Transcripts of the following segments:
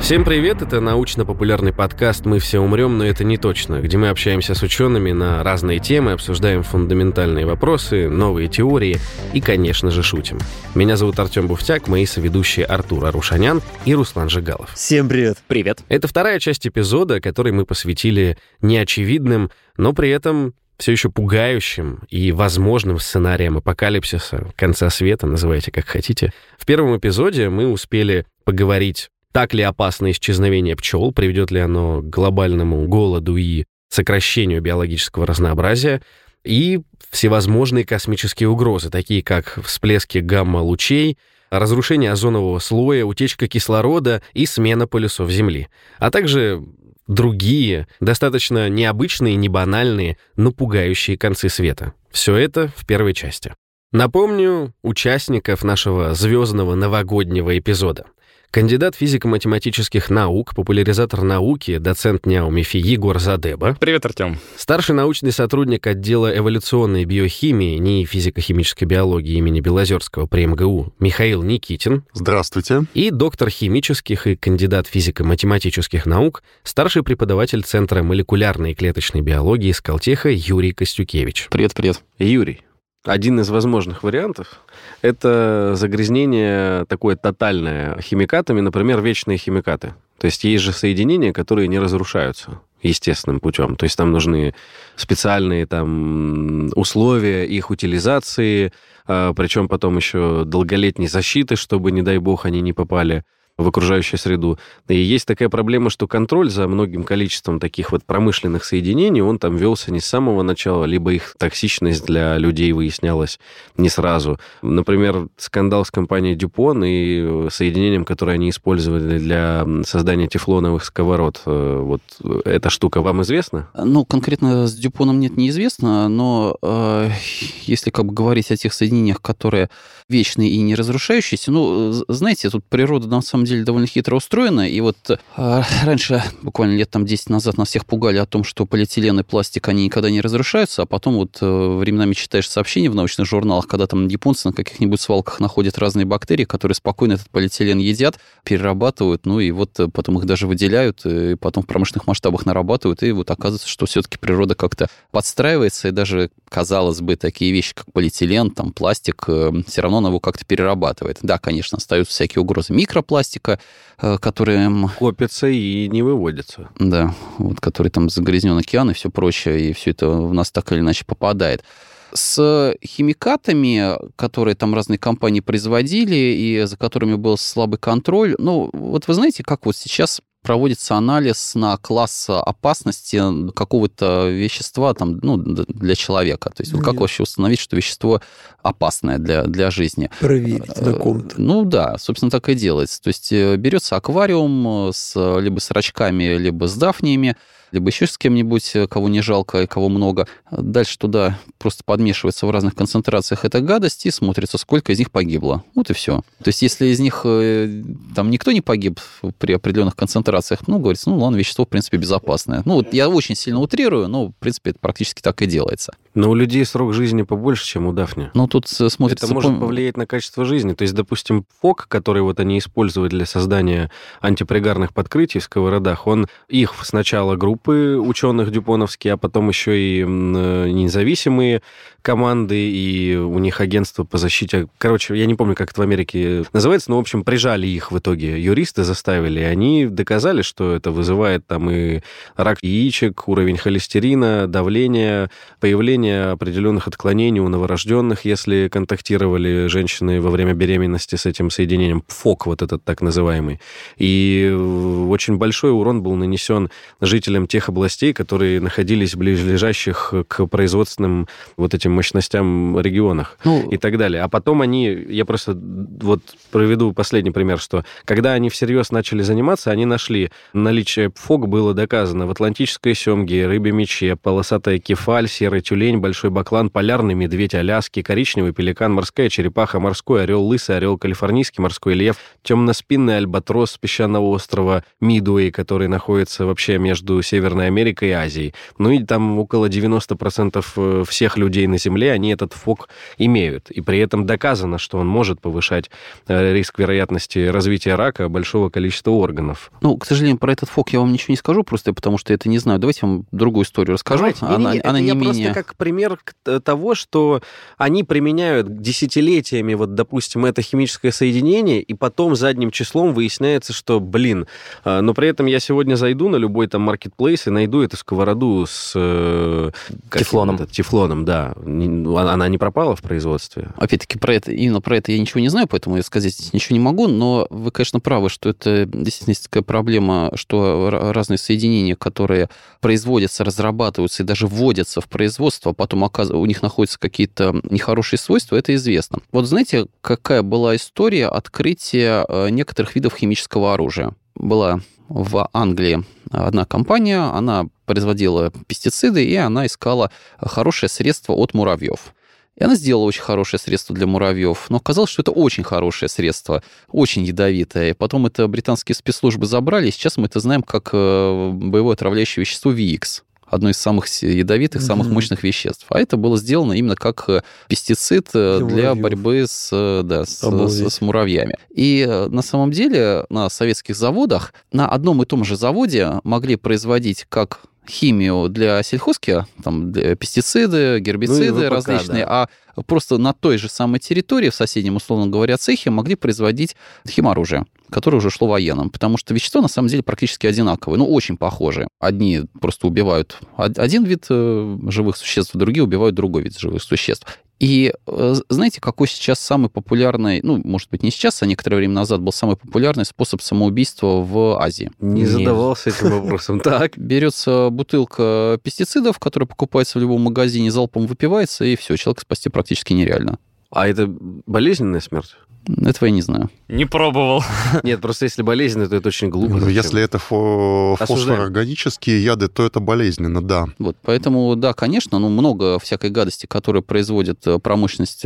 Всем привет, это научно-популярный подкаст «Мы все умрем, но это не точно», где мы общаемся с учеными на разные темы, обсуждаем фундаментальные вопросы, новые теории и, конечно же, шутим. Меня зовут Артем Буфтяк, мои соведущие Артур Арушанян и Руслан Жигалов. Всем привет. Привет. Это вторая часть эпизода, который мы посвятили неочевидным, но при этом все еще пугающим и возможным сценарием апокалипсиса, конца света, называйте как хотите. В первом эпизоде мы успели поговорить так ли опасно исчезновение пчел, приведет ли оно к глобальному голоду и сокращению биологического разнообразия, и всевозможные космические угрозы, такие как всплески гамма-лучей, разрушение озонового слоя, утечка кислорода и смена полюсов Земли, а также другие, достаточно необычные, не банальные, но пугающие концы света. Все это в первой части. Напомню участников нашего звездного новогоднего эпизода. Кандидат физико-математических наук, популяризатор науки, доцент НЯУ-МИФИ Егор Задеба. Привет, Артем. Старший научный сотрудник отдела эволюционной биохимии НИИ физико-химической биологии имени Белозерского при МГУ Михаил Никитин. Здравствуйте. И доктор химических и кандидат физико-математических наук, старший преподаватель Центра молекулярной и клеточной биологии Скалтеха Юрий Костюкевич. Привет, привет. Юрий, один из возможных вариантов – это загрязнение такое тотальное химикатами, например, вечные химикаты. То есть есть же соединения, которые не разрушаются естественным путем. То есть там нужны специальные там условия их утилизации, а, причем потом еще долголетней защиты, чтобы, не дай бог, они не попали в окружающую среду. И есть такая проблема, что контроль за многим количеством таких вот промышленных соединений, он там велся не с самого начала, либо их токсичность для людей выяснялась не сразу. Например, скандал с компанией Дюпон и соединением, которое они использовали для создания тефлоновых сковород. Э, вот эта штука вам известна? Ну, конкретно с Дюпоном нет, неизвестно, но э, если как бы говорить о тех соединениях, которые вечные и не разрушающиеся, ну, знаете, тут природа на самом деле деле довольно хитро устроена. И вот э, раньше, буквально лет там 10 назад, нас всех пугали о том, что полиэтилен и пластик, они никогда не разрушаются, а потом вот э, временами читаешь сообщения в научных журналах, когда там японцы на каких-нибудь свалках находят разные бактерии, которые спокойно этот полиэтилен едят, перерабатывают, ну и вот э, потом их даже выделяют, и потом в промышленных масштабах нарабатывают, и вот оказывается, что все-таки природа как-то подстраивается, и даже, казалось бы, такие вещи, как полиэтилен, там, пластик, все равно она его как-то перерабатывает. Да, конечно, остаются всякие угрозы микропластика, пластика, э, которые... Копятся и не выводятся. Да, вот который там загрязнен океан и все прочее, и все это в нас так или иначе попадает. С химикатами, которые там разные компании производили и за которыми был слабый контроль, ну, вот вы знаете, как вот сейчас проводится анализ на класс опасности какого-то вещества там, ну, для человека. То есть вот как вообще установить, что вещество опасное для, для жизни? Проверить на ком-то. Ну да, собственно, так и делается. То есть э, берется аквариум с, либо с рачками, либо с дафниями, либо еще с кем-нибудь, э, кого не жалко и кого много. Дальше туда просто подмешивается в разных концентрациях эта гадость и смотрится, сколько из них погибло. Вот и все. То есть если из них э, там никто не погиб при определенных концентрациях, ну, говорится, ну, ладно, вещество, в принципе, безопасное. Ну, вот я очень сильно утрирую, но, в принципе, это практически так и делается. Но у людей срок жизни побольше, чем у Дафни. Ну, тут э, смотрится... Это может повлиять на качество жизни. То есть, допустим, фок, который вот они используют для создания антипригарных подкрытий в сковородах, он их сначала группы ученых дюпоновские, а потом еще и э, независимые команды, и у них агентство по защите... Короче, я не помню, как это в Америке называется, но, в общем, прижали их в итоге. Юристы заставили, они доказали, что это вызывает там и рак яичек, уровень холестерина, давление, появление определенных отклонений у новорожденных, если контактировали женщины во время беременности с этим соединением, ФОК вот этот так называемый. И очень большой урон был нанесен жителям тех областей, которые находились ближайших к производственным вот этим мощностям регионах ну, и так далее. А потом они, я просто вот проведу последний пример, что когда они всерьез начали заниматься, они нашли наличие ФОК было доказано в атлантической семге, рыбе мече, полосатая кефаль, серый тюлень, большой баклан, полярный медведь Аляски, коричневый пеликан, морская черепаха, морской орел, лысый орел, калифорнийский морской лев, темноспинный альбатрос песчаного острова Мидуэй, который находится вообще между Северной Америкой и Азией. Ну и там около 90% э, всех людей на Земле, они этот фок имеют. И при этом доказано, что он может повышать э, риск вероятности развития рака большого количества органов. Ну, к сожалению, про этот фок я вам ничего не скажу, просто потому что это не знаю. Давайте я вам другую историю расскажу. Давайте. Она, не, не, она не я менее... просто как пример того, что они применяют десятилетиями, вот, допустим, это химическое соединение, и потом задним числом выясняется, что, блин, а, но при этом я сегодня зайду на любой там маркетплейс и найду эту сковороду с... Э, тефлоном. Это, тефлоном, да. Она не пропала в производстве. Опять-таки, про это, именно про это я ничего не знаю, поэтому я сказать здесь ничего не могу, но вы, конечно, правы, что это действительно такая проблема, что разные соединения, которые производятся, разрабатываются и даже вводятся в производство, а потом у них находятся какие-то нехорошие свойства, это известно. Вот знаете, какая была история открытия э, некоторых видов химического оружия? Была в Англии одна компания, она производила пестициды, и она искала хорошее средство от муравьев. И она сделала очень хорошее средство для муравьев, но оказалось, что это очень хорошее средство, очень ядовитое. Потом это британские спецслужбы забрали, и сейчас мы это знаем как э, боевое отравляющее вещество VX одно из самых ядовитых, самых mm-hmm. мощных веществ. А это было сделано именно как э, пестицид э, для, для борьбы с, да, с, с, с муравьями. И на самом деле на советских заводах на одном и том же заводе могли производить как химию для сельхозки, там для пестициды, гербициды ну, ВПК, различные, да. а просто на той же самой территории, в соседнем, условно говоря, цехе могли производить химоружие которое уже шло военным, потому что вещества на самом деле практически одинаковые, ну, очень похожие. Одни просто убивают один вид э, живых существ, другие убивают другой вид живых существ. И э, знаете, какой сейчас самый популярный, ну, может быть, не сейчас, а некоторое время назад был самый популярный способ самоубийства в Азии? Не задавался этим вопросом. Так. Берется бутылка пестицидов, которая покупается в любом магазине, залпом выпивается, и все, человека спасти практически нереально. А это болезненная смерть? Этого я не знаю. Не пробовал. Нет, просто если болезненно, то это очень глупо. Ну, если это фо- фосфорорганические яды, то это болезненно, да. Вот, поэтому, да, конечно, ну, много всякой гадости, которую производит э, промышленность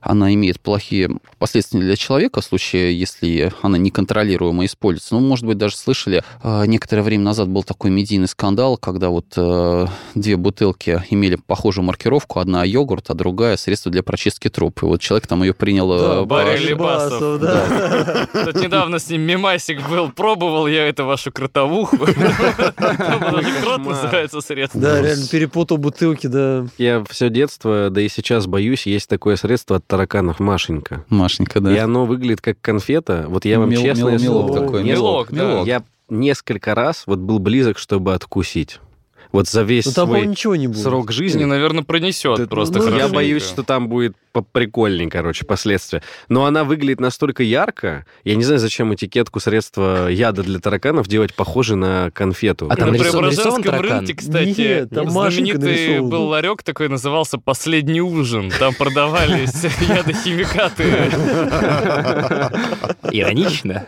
она имеет плохие последствия для человека в случае, если она неконтролируемо используется. Ну, может быть, даже слышали, а, некоторое время назад был такой медийный скандал, когда вот э, две бутылки имели похожую маркировку, одна йогурт, а другая средство для прочистки труб. И вот человек там ее принял... Э, да, Барри Лебасов, да. Тут недавно с ним мемасик был, пробовал я эту вашу кротовуху. Крот называется средство. Да, реально перепутал бутылки, да. Я все детство, да и сейчас боюсь, есть такое средство от тараканов Машенька. Машенька, да. И оно выглядит как конфета. Вот я вам мел, честно... Мел, мелок такой. Мелок, да. Я несколько раз вот был близок, чтобы откусить вот за весь ну, свой ничего не будет. срок жизни. Не, наверное, пронесет да, просто ну, Я боюсь, что там будет прикольнее, короче, последствия. Но она выглядит настолько ярко. Я не знаю, зачем этикетку средства яда для тараканов делать похожей на конфету. А там на Преображенском рынке, кстати, Нет, там знаменитый был ларек такой, назывался «Последний ужин». Там продавались ядохимикаты. Иронично,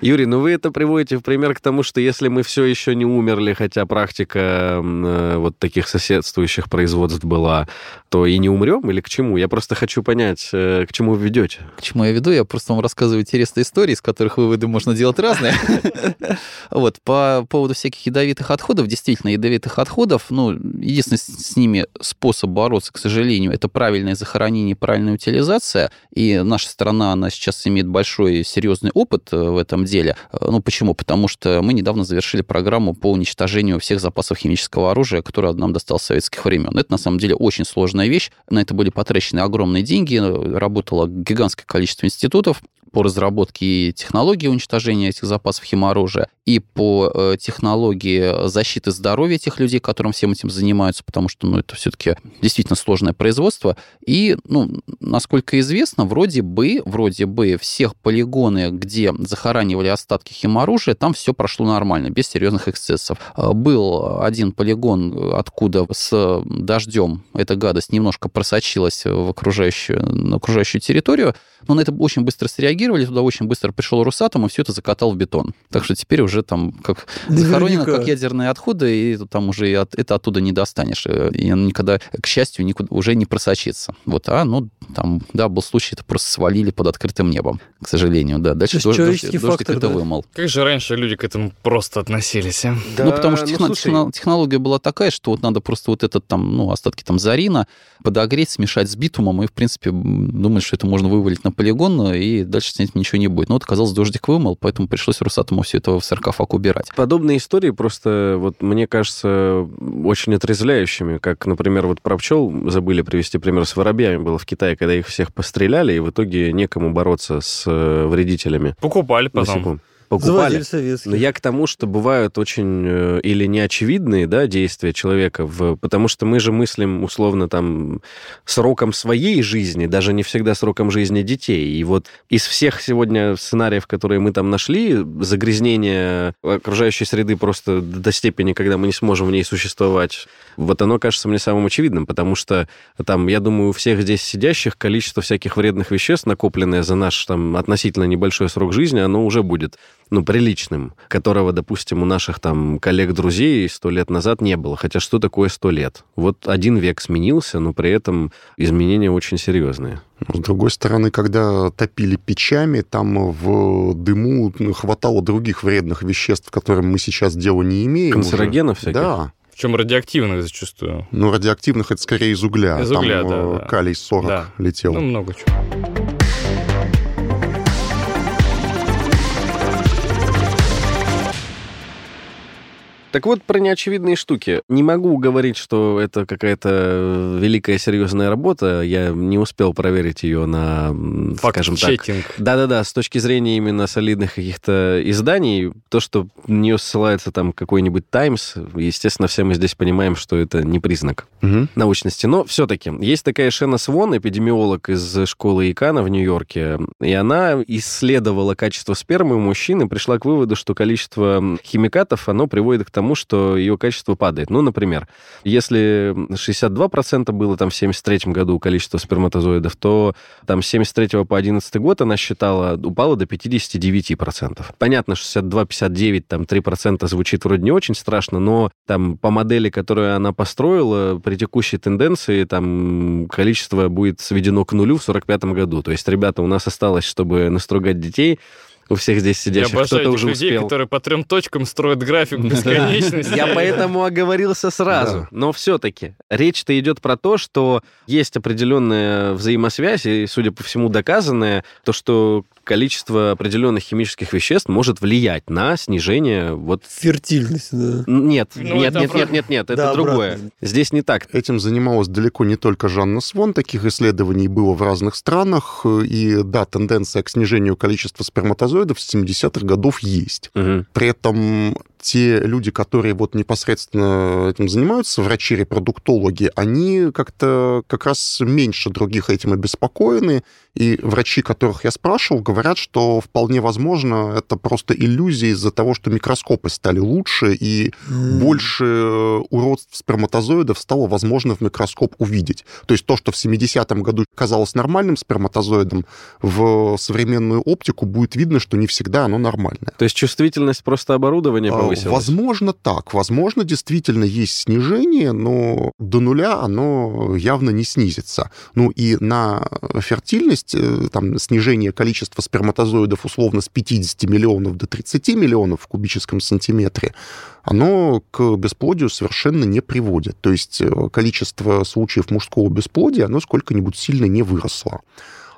Юрий, ну вы это приводите в пример к тому, что если мы все еще не умерли, хотя практика э, вот таких соседствующих производств была, то и не умрем или к чему? Я просто хочу понять, э, к чему вы ведете. К чему я веду? Я просто вам рассказываю интересные истории, из которых выводы можно делать разные. Вот, по поводу всяких ядовитых отходов, действительно, ядовитых отходов, ну, единственный с ними способ бороться, к сожалению, это правильное захоронение, правильная утилизация, и наша страна, она сейчас имеет большой серьезный опыт э, в этом деле. Э, ну, почему? Потому что мы недавно завершили программу по уничтожению всех запасов химического оружия, которое нам досталось с советских времен. Это, на самом деле, очень сложная вещь. На это были потрачены огромные деньги, работало гигантское количество институтов по разработке технологии уничтожения этих запасов химоружия, и по э, технологии защиты здоровья тех людей, которым всем этим занимаются, потому что ну, это все-таки действительно сложное производство. И, ну, насколько известно, вроде бы, вроде бы всех полигоны, где захоранивали остатки химоружия, там все прошло нормально, без серьезных эксцессов. Э, был один полигон, откуда с дождем эта гадость немножко просочилась в окружающую, на окружающую территорию, но на это очень быстро среагировали, отреагировали, туда очень быстро пришел Росатом и все это закатал в бетон. Так что теперь уже там как захоронено как ядерные отходы, и там уже от, это оттуда не достанешь. И оно никогда, к счастью, никуда уже не просочится. Вот, а, ну, там, да, был случай, это просто свалили под открытым небом, к сожалению, да. Дальше дождь, дождь, дождик это да? вымыл. Как же раньше люди к этому просто относились, а? Да, ну, потому что ну, техно- слушай... технология была такая, что вот надо просто вот этот там, ну, остатки там зарина подогреть, смешать с битумом, и, в принципе, думать, что это можно вывалить на полигон, и дальше с этим ничего не будет. Но вот, оказалось, дождик вымыл, поэтому пришлось Росатому все это в саркофаг убирать. Подобные истории просто, вот мне кажется, очень отрезвляющими, как, например, вот про пчел забыли привести пример с воробьями было в Китае, когда их всех постреляли, и в итоге некому бороться с э, вредителями. Покупали потом. Насеком покупали. Но я к тому, что бывают очень э, или неочевидные да, действия человека, в, потому что мы же мыслим условно там сроком своей жизни, даже не всегда сроком жизни детей. И вот из всех сегодня сценариев, которые мы там нашли, загрязнение окружающей среды просто до степени, когда мы не сможем в ней существовать, вот оно кажется мне самым очевидным, потому что там, я думаю, у всех здесь сидящих количество всяких вредных веществ, накопленное за наш там относительно небольшой срок жизни, оно уже будет ну, приличным, которого, допустим, у наших там коллег-друзей сто лет назад не было. Хотя что такое сто лет? Вот один век сменился, но при этом изменения очень серьезные. С другой стороны, когда топили печами, там в дыму хватало других вредных веществ, которым мы сейчас дела не имеем. Канцерогенов уже. всяких? Да. Причем радиоактивных зачастую. Ну, радиоактивных это скорее из угля. Из угля, Там да, э, да. калий-40 да. летел. Ну, много чего. Так вот, про неочевидные штуки. Не могу говорить, что это какая-то великая серьезная работа. Я не успел проверить ее на, скажем так... Да-да-да, с точки зрения именно солидных каких-то изданий, то, что нее ссылается там какой-нибудь Таймс, естественно, все мы здесь понимаем, что это не признак угу. научности. Но все-таки есть такая Шена Свон, эпидемиолог из школы Икана в Нью-Йорке, и она исследовала качество спермы у мужчин и пришла к выводу, что количество химикатов, оно приводит к тому, тому, что ее качество падает. Ну, например, если 62% было там в 73 году количество сперматозоидов, то там с 73 по 11 год она считала, упала до 59%. Понятно, 62-59, там 3% звучит вроде не очень страшно, но там по модели, которую она построила, при текущей тенденции там количество будет сведено к нулю в 45 году. То есть, ребята, у нас осталось, чтобы настругать детей, у всех здесь сидящих кто-то уже людей, успел. которые по трем точкам строят график бесконечности. Я поэтому оговорился сразу. Но все-таки речь-то идет про то, что есть определенная взаимосвязь, и, судя по всему, доказанная, то, что количество определенных химических веществ может влиять на снижение вот... Фертильность, да. Нет, ну, нет, нет, нет, нет, нет, это да, другое. Обратно. Здесь не так. Этим занималась далеко не только Жанна Свон, таких исследований было в разных странах, и да, тенденция к снижению количества сперматозоидов с 70-х годов есть. Угу. При этом те люди, которые вот непосредственно этим занимаются, врачи-репродуктологи, они как-то как раз меньше других этим обеспокоены, и врачи, которых я спрашивал, говорят, что вполне возможно, это просто иллюзия из-за того, что микроскопы стали лучше, и mm. больше уродств сперматозоидов стало возможно в микроскоп увидеть. То есть то, что в 70-м году казалось нормальным сперматозоидом, в современную оптику будет видно, что не всегда оно нормальное. То есть чувствительность просто оборудования повысилась? Повысилось? Возможно, так. Возможно, действительно есть снижение, но до нуля оно явно не снизится. Ну и на фертильность, э, там, снижение количества сперматозоидов условно с 50 миллионов до 30 миллионов в кубическом сантиметре, оно к бесплодию совершенно не приводит. То есть э, количество случаев мужского бесплодия, оно сколько-нибудь сильно не выросло.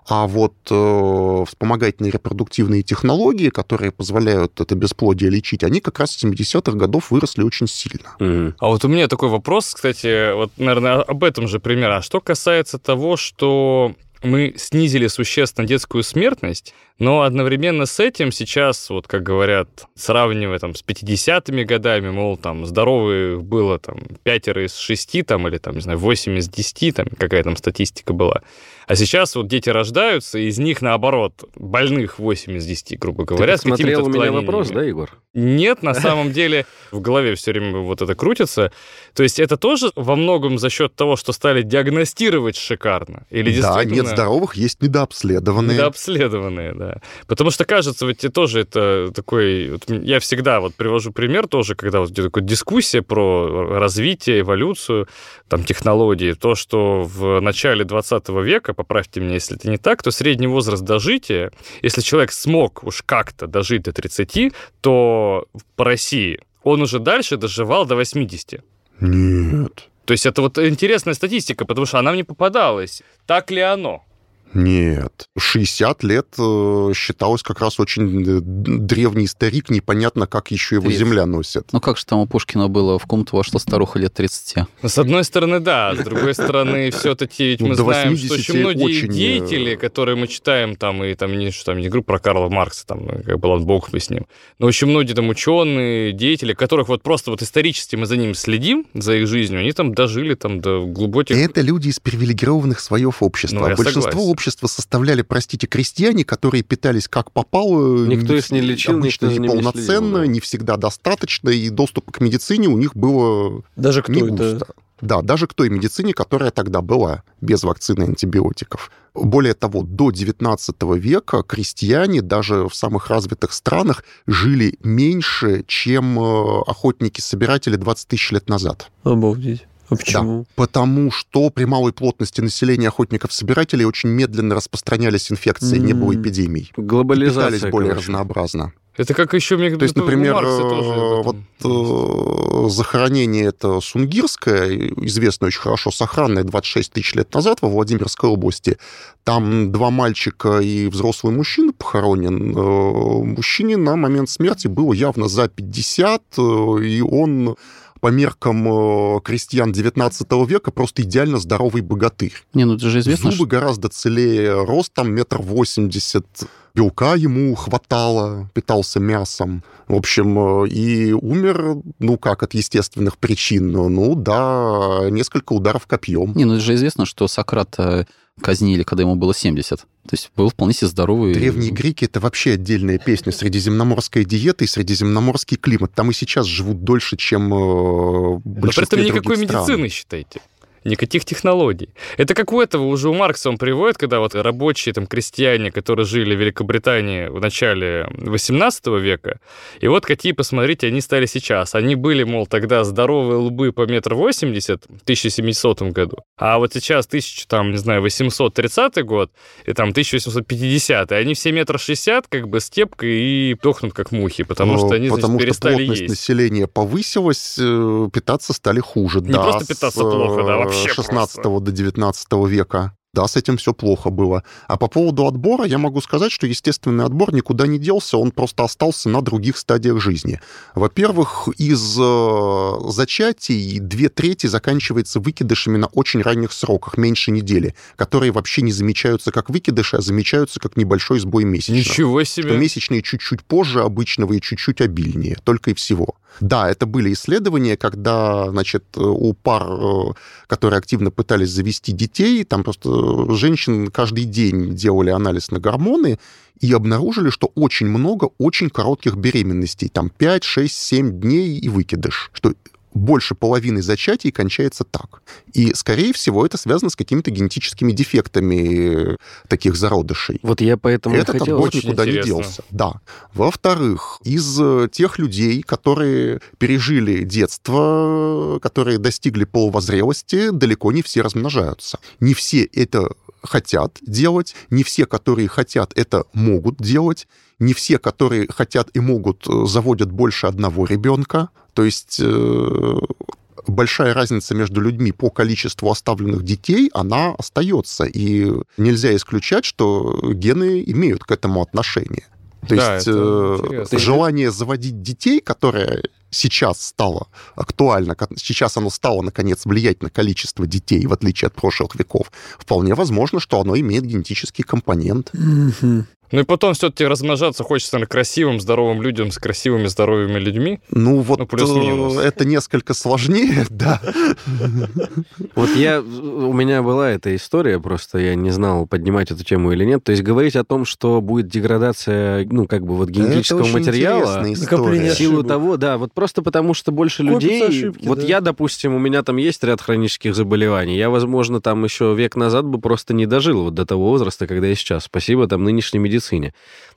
А вот э, вспомогательные репродуктивные технологии, которые позволяют это бесплодие лечить, они как раз с 70-х годов выросли очень сильно. Mm. А вот у меня такой вопрос, кстати, вот, наверное, об этом же пример. А что касается того, что мы снизили существенно детскую смертность, но одновременно с этим сейчас, вот как говорят, сравнивая там с 50-ми годами, мол, там здоровых было там пятеро из шести, там, или там, не знаю, 8 из 10, там, какая там статистика была, А сейчас вот дети рождаются, и из них, наоборот, больных 8 из 10, грубо говоря, Ты смотрел у меня вопрос, да, Егор? Нет, на самом деле в голове все время вот это крутится. То есть это тоже во многом за счет того, что стали диагностировать шикарно? Или да, нет здоровых, есть недообследованные. Недообследованные, да. Потому что кажется, ведь тоже это такой... Вот я всегда вот привожу пример тоже, когда вот такая дискуссия про развитие, эволюцию, там, технологии, то, что в начале 20 века, поправьте меня, если это не так, то средний возраст дожития, если человек смог уж как-то дожить до 30, то по России он уже дальше доживал до 80. Нет. То есть это вот интересная статистика, потому что она мне попадалась. Так ли оно? Нет. 60 лет э, считалось как раз очень э, древний старик, непонятно, как еще его 30. земля носит. Ну как же там у Пушкина было, в комнату вошла старуха лет 30? Ну, с одной стороны, да. С другой стороны, все-таки ну, мы знаем, что очень многие очень... Э, деятели, которые мы читаем, там, и там не, что, там, не говорю про Карла Маркса, там, как был он бог бы с ним, но очень многие там ученые, деятели, которых вот просто вот исторически мы за ними следим, за их жизнью, они там дожили там до глубоких... Это люди из привилегированных слоев общества. Ну, Большинство общества общество составляли, простите, крестьяне, которые питались как попало. Никто их не лечил, обычно никто неполноценно, не, не всегда достаточно, и доступа к медицине у них было Даже кто не густо. Это? Да, даже к той медицине, которая тогда была, без вакцины и антибиотиков. Более того, до 19 века крестьяне даже в самых развитых странах жили меньше, чем э, охотники-собиратели 20 тысяч лет назад. Обалдеть. А почему? Да, потому что при малой плотности населения охотников-собирателей очень медленно распространялись инфекции, mm-hmm. не было эпидемий. Глобализация. Питались более короче. разнообразно. Это как еще, мне То есть, например, тоже вот э, захоронение это Сунгирское, известное очень хорошо, сохранное 26 тысяч лет назад во Владимирской области. Там два мальчика и взрослый мужчина похоронен. Э, мужчине на момент смерти было явно за 50, э, и он по меркам э, крестьян 19 века просто идеально здоровый богатырь. Не, ну это же известно. Зубы что... гораздо целее, рост там метр восемьдесят, белка ему хватало, питался мясом. В общем, э, и умер, ну как, от естественных причин. Ну да, несколько ударов копьем. Не, ну это же известно, что Сократ казнили, когда ему было 70. То есть был вполне себе здоровый. Древние греки — это вообще отдельная песня. Средиземноморская диета и средиземноморский климат. Там и сейчас живут дольше, чем э, большинство Но при этом никакой стран. медицины, считайте никаких технологий. Это как у этого уже у Маркса он приводит, когда вот рабочие там крестьяне, которые жили в Великобритании в начале 18 века, и вот какие, посмотрите, они стали сейчас. Они были, мол, тогда здоровые лбы по метр восемьдесят в 1700 году, а вот сейчас 1000, там, не знаю, 830 год и там 1850, и они все метр шестьдесят как бы степкой и дохнут как мухи, потому что они, потому значит, что перестали плотность есть. населения повысилась, э, питаться стали хуже. Не да, просто питаться плохо, да, вообще 16 просто. до 19 века. Да, с этим все плохо было. А по поводу отбора я могу сказать, что естественный отбор никуда не делся, он просто остался на других стадиях жизни. Во-первых, из э, зачатий две трети заканчивается выкидышами на очень ранних сроках, меньше недели, которые вообще не замечаются как выкидыши, а замечаются как небольшой сбой месячных. Ничего себе! Что месячные чуть-чуть позже обычного и чуть-чуть обильнее, только и всего. Да, это были исследования, когда, значит, у пар, э, которые активно пытались завести детей, там просто женщин каждый день делали анализ на гормоны и обнаружили, что очень много очень коротких беременностей, там 5, 6, 7 дней и выкидыш, что больше половины зачатий кончается так. И, скорее всего, это связано с какими-то генетическими дефектами таких зародышей. Вот я поэтому Этот хотел... отбор никуда интересно. не делся. Да. Во-вторых, из э, тех людей, которые пережили детство, которые достигли полувозрелости, далеко не все размножаются. Не все это хотят делать, не все, которые хотят, это могут делать, не все, которые хотят и могут, э, заводят больше одного ребенка. То есть э, большая разница между людьми по количеству оставленных детей, она остается. И нельзя исключать, что гены имеют к этому отношение. То да, есть э, желание заводить детей, которое сейчас стало актуально, сейчас оно стало, наконец, влиять на количество детей, в отличие от прошлых веков, вполне возможно, что оно имеет генетический компонент. Mm-hmm. Ну и потом все-таки размножаться хочется на красивым, здоровым людям с красивыми, здоровыми людьми. Ну вот Ну, плюс-минус. э, это несколько сложнее, да. Вот я, у меня была эта история, просто я не знал, поднимать эту тему или нет. То есть говорить о том, что будет деградация, ну, как бы вот генетического материала, в силу того, да, вот просто потому, что больше людей... вот я, допустим, у меня там есть ряд хронических заболеваний. Я, возможно, там еще век назад бы просто не дожил вот до того возраста, когда я сейчас. Спасибо там нынешней медицине.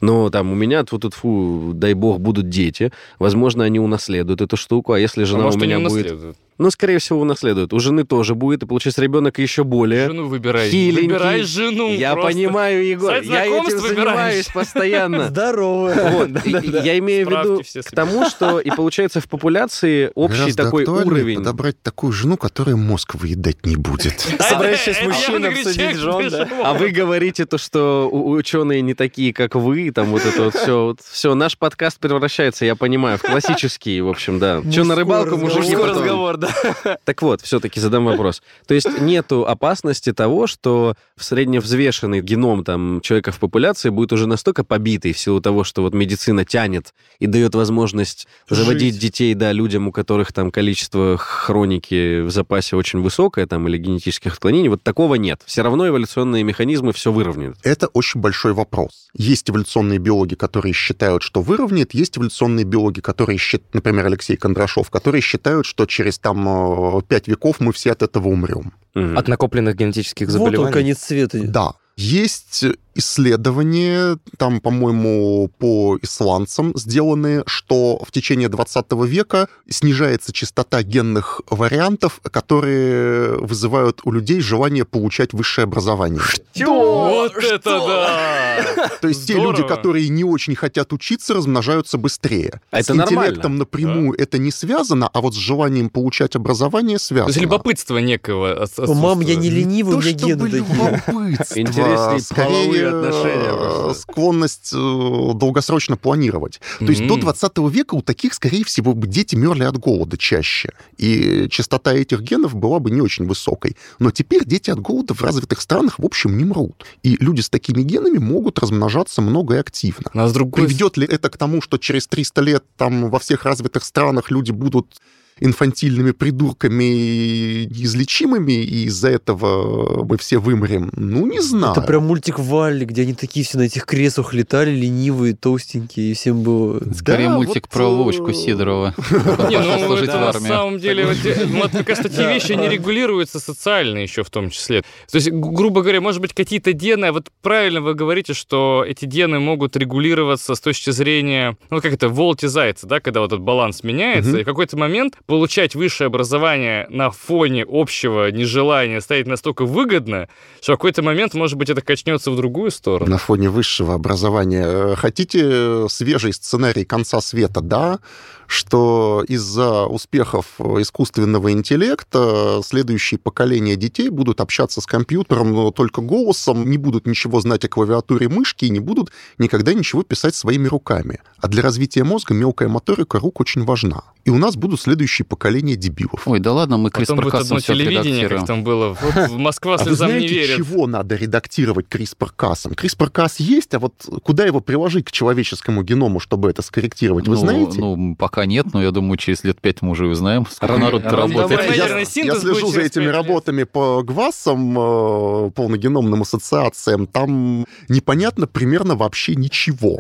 Но там у меня, тут фу дай бог, будут дети. Возможно, они унаследуют эту штуку. А если А жена может, у меня будет... унаследуют. Ну, скорее всего, унаследует. У жены тоже будет, и получается ребенок еще более... Жену выбирай. хиленький. Выбирай жену. Я просто. понимаю, Егор, Сайт я этим выбираешь. занимаюсь постоянно. Здорово. Вот, я имею в виду к тому, что и получается в популяции общий Гораздо такой уровень. подобрать такую жену, которая мозг выедать не будет. Собираешься с Это мужчиной явно обсудить жен, да? А вы говорите то, что у- ученые не такие, как вы, там вот это вот все. все, наш подкаст превращается, я понимаю, в классический, в общем, да. Че на рыбалку, мужики разговор. Так вот, все-таки задам вопрос. То есть нету опасности того, что в средневзвешенный геном там человека в популяции будет уже настолько побитый в силу того, что вот медицина тянет и дает возможность заводить Жить. детей, да, людям, у которых там количество хроники в запасе очень высокое, там, или генетических отклонений, вот такого нет. Все равно эволюционные механизмы все выровняют. Это очень большой вопрос. Есть эволюционные биологи, которые считают, что выровняет, есть эволюционные биологи, которые считают, например, Алексей Кондрашов, которые считают, что через там э, пять веков мы все от этого умрем. От накопленных генетических Вот он, заболеваний. конец света. Да. Есть исследования, там, по-моему, по исландцам сделанные, что в течение 20 века снижается частота генных вариантов, которые вызывают у людей желание получать высшее образование. Вот это да! То есть те люди, которые не очень хотят учиться, размножаются быстрее. А с это нормально. интеллектом напрямую это не связано, а вот с желанием получать образование То связано. есть любопытство некого Мам, я не ленивый, у То, меня гены такие. любопытство, Интересные скорее, половые отношения э, просто. склонность э, долгосрочно планировать. То есть до М. 20 века у таких, скорее всего, дети мерли от голода чаще. И частота этих генов была бы не очень высокой. Но теперь дети от голода в развитых странах, в общем, не мрут. И люди с такими генами могут размножаться много и активно. А с другой Приведет ли это к тому, что через 300 лет там во всех развитых странах люди будут инфантильными придурками и неизлечимыми, и из-за этого мы все вымрем? Ну, не знаю. Это прям мультик Валли, где они такие все на этих креслах летали, ленивые, толстенькие, и всем было... Скорее Да, мультик вот, про э, Вовочку Сидорова. Не, Пошел ну, в на армию. самом деле, вот, э, вот, мне кажется, эти вещи не регулируются социально еще в том числе. То есть, гру- грубо говоря, может быть, какие-то гены, а вот правильно вы говорите, что эти гены могут регулироваться с точки зрения, ну, как это, волти зайца, да, когда вот этот баланс меняется, и в какой-то момент получать высшее образование на фоне общего нежелания стать настолько выгодно, что в какой-то момент, может быть, это качнется в другую сторону. На фоне высшего образования. Э, Хотите свежий сценарий конца света? Да, что из-за успехов искусственного интеллекта следующие поколения детей будут общаться с компьютером но только голосом, не будут ничего знать о клавиатуре мышки и не будут никогда ничего писать своими руками. А для развития мозга мелкая моторика рук очень важна. И у нас будут следующие поколения дебилов. Ой, да ладно, мы Потом одно CRISPR-Cas все телевидение, как там было. Вот Москва А вы слезам не знаете, верит. чего надо редактировать CRISPR-Cas? CRISPR-Cas есть, а вот куда его приложить к человеческому геному, чтобы это скорректировать, вы Ну, знаете? Ну, пока нет, но я думаю, через лет пять мы уже узнаем, сколько народ работает. Я, я слежу за этими работами по ГВАСам, э, полногеномным ассоциациям. Там непонятно примерно вообще ничего.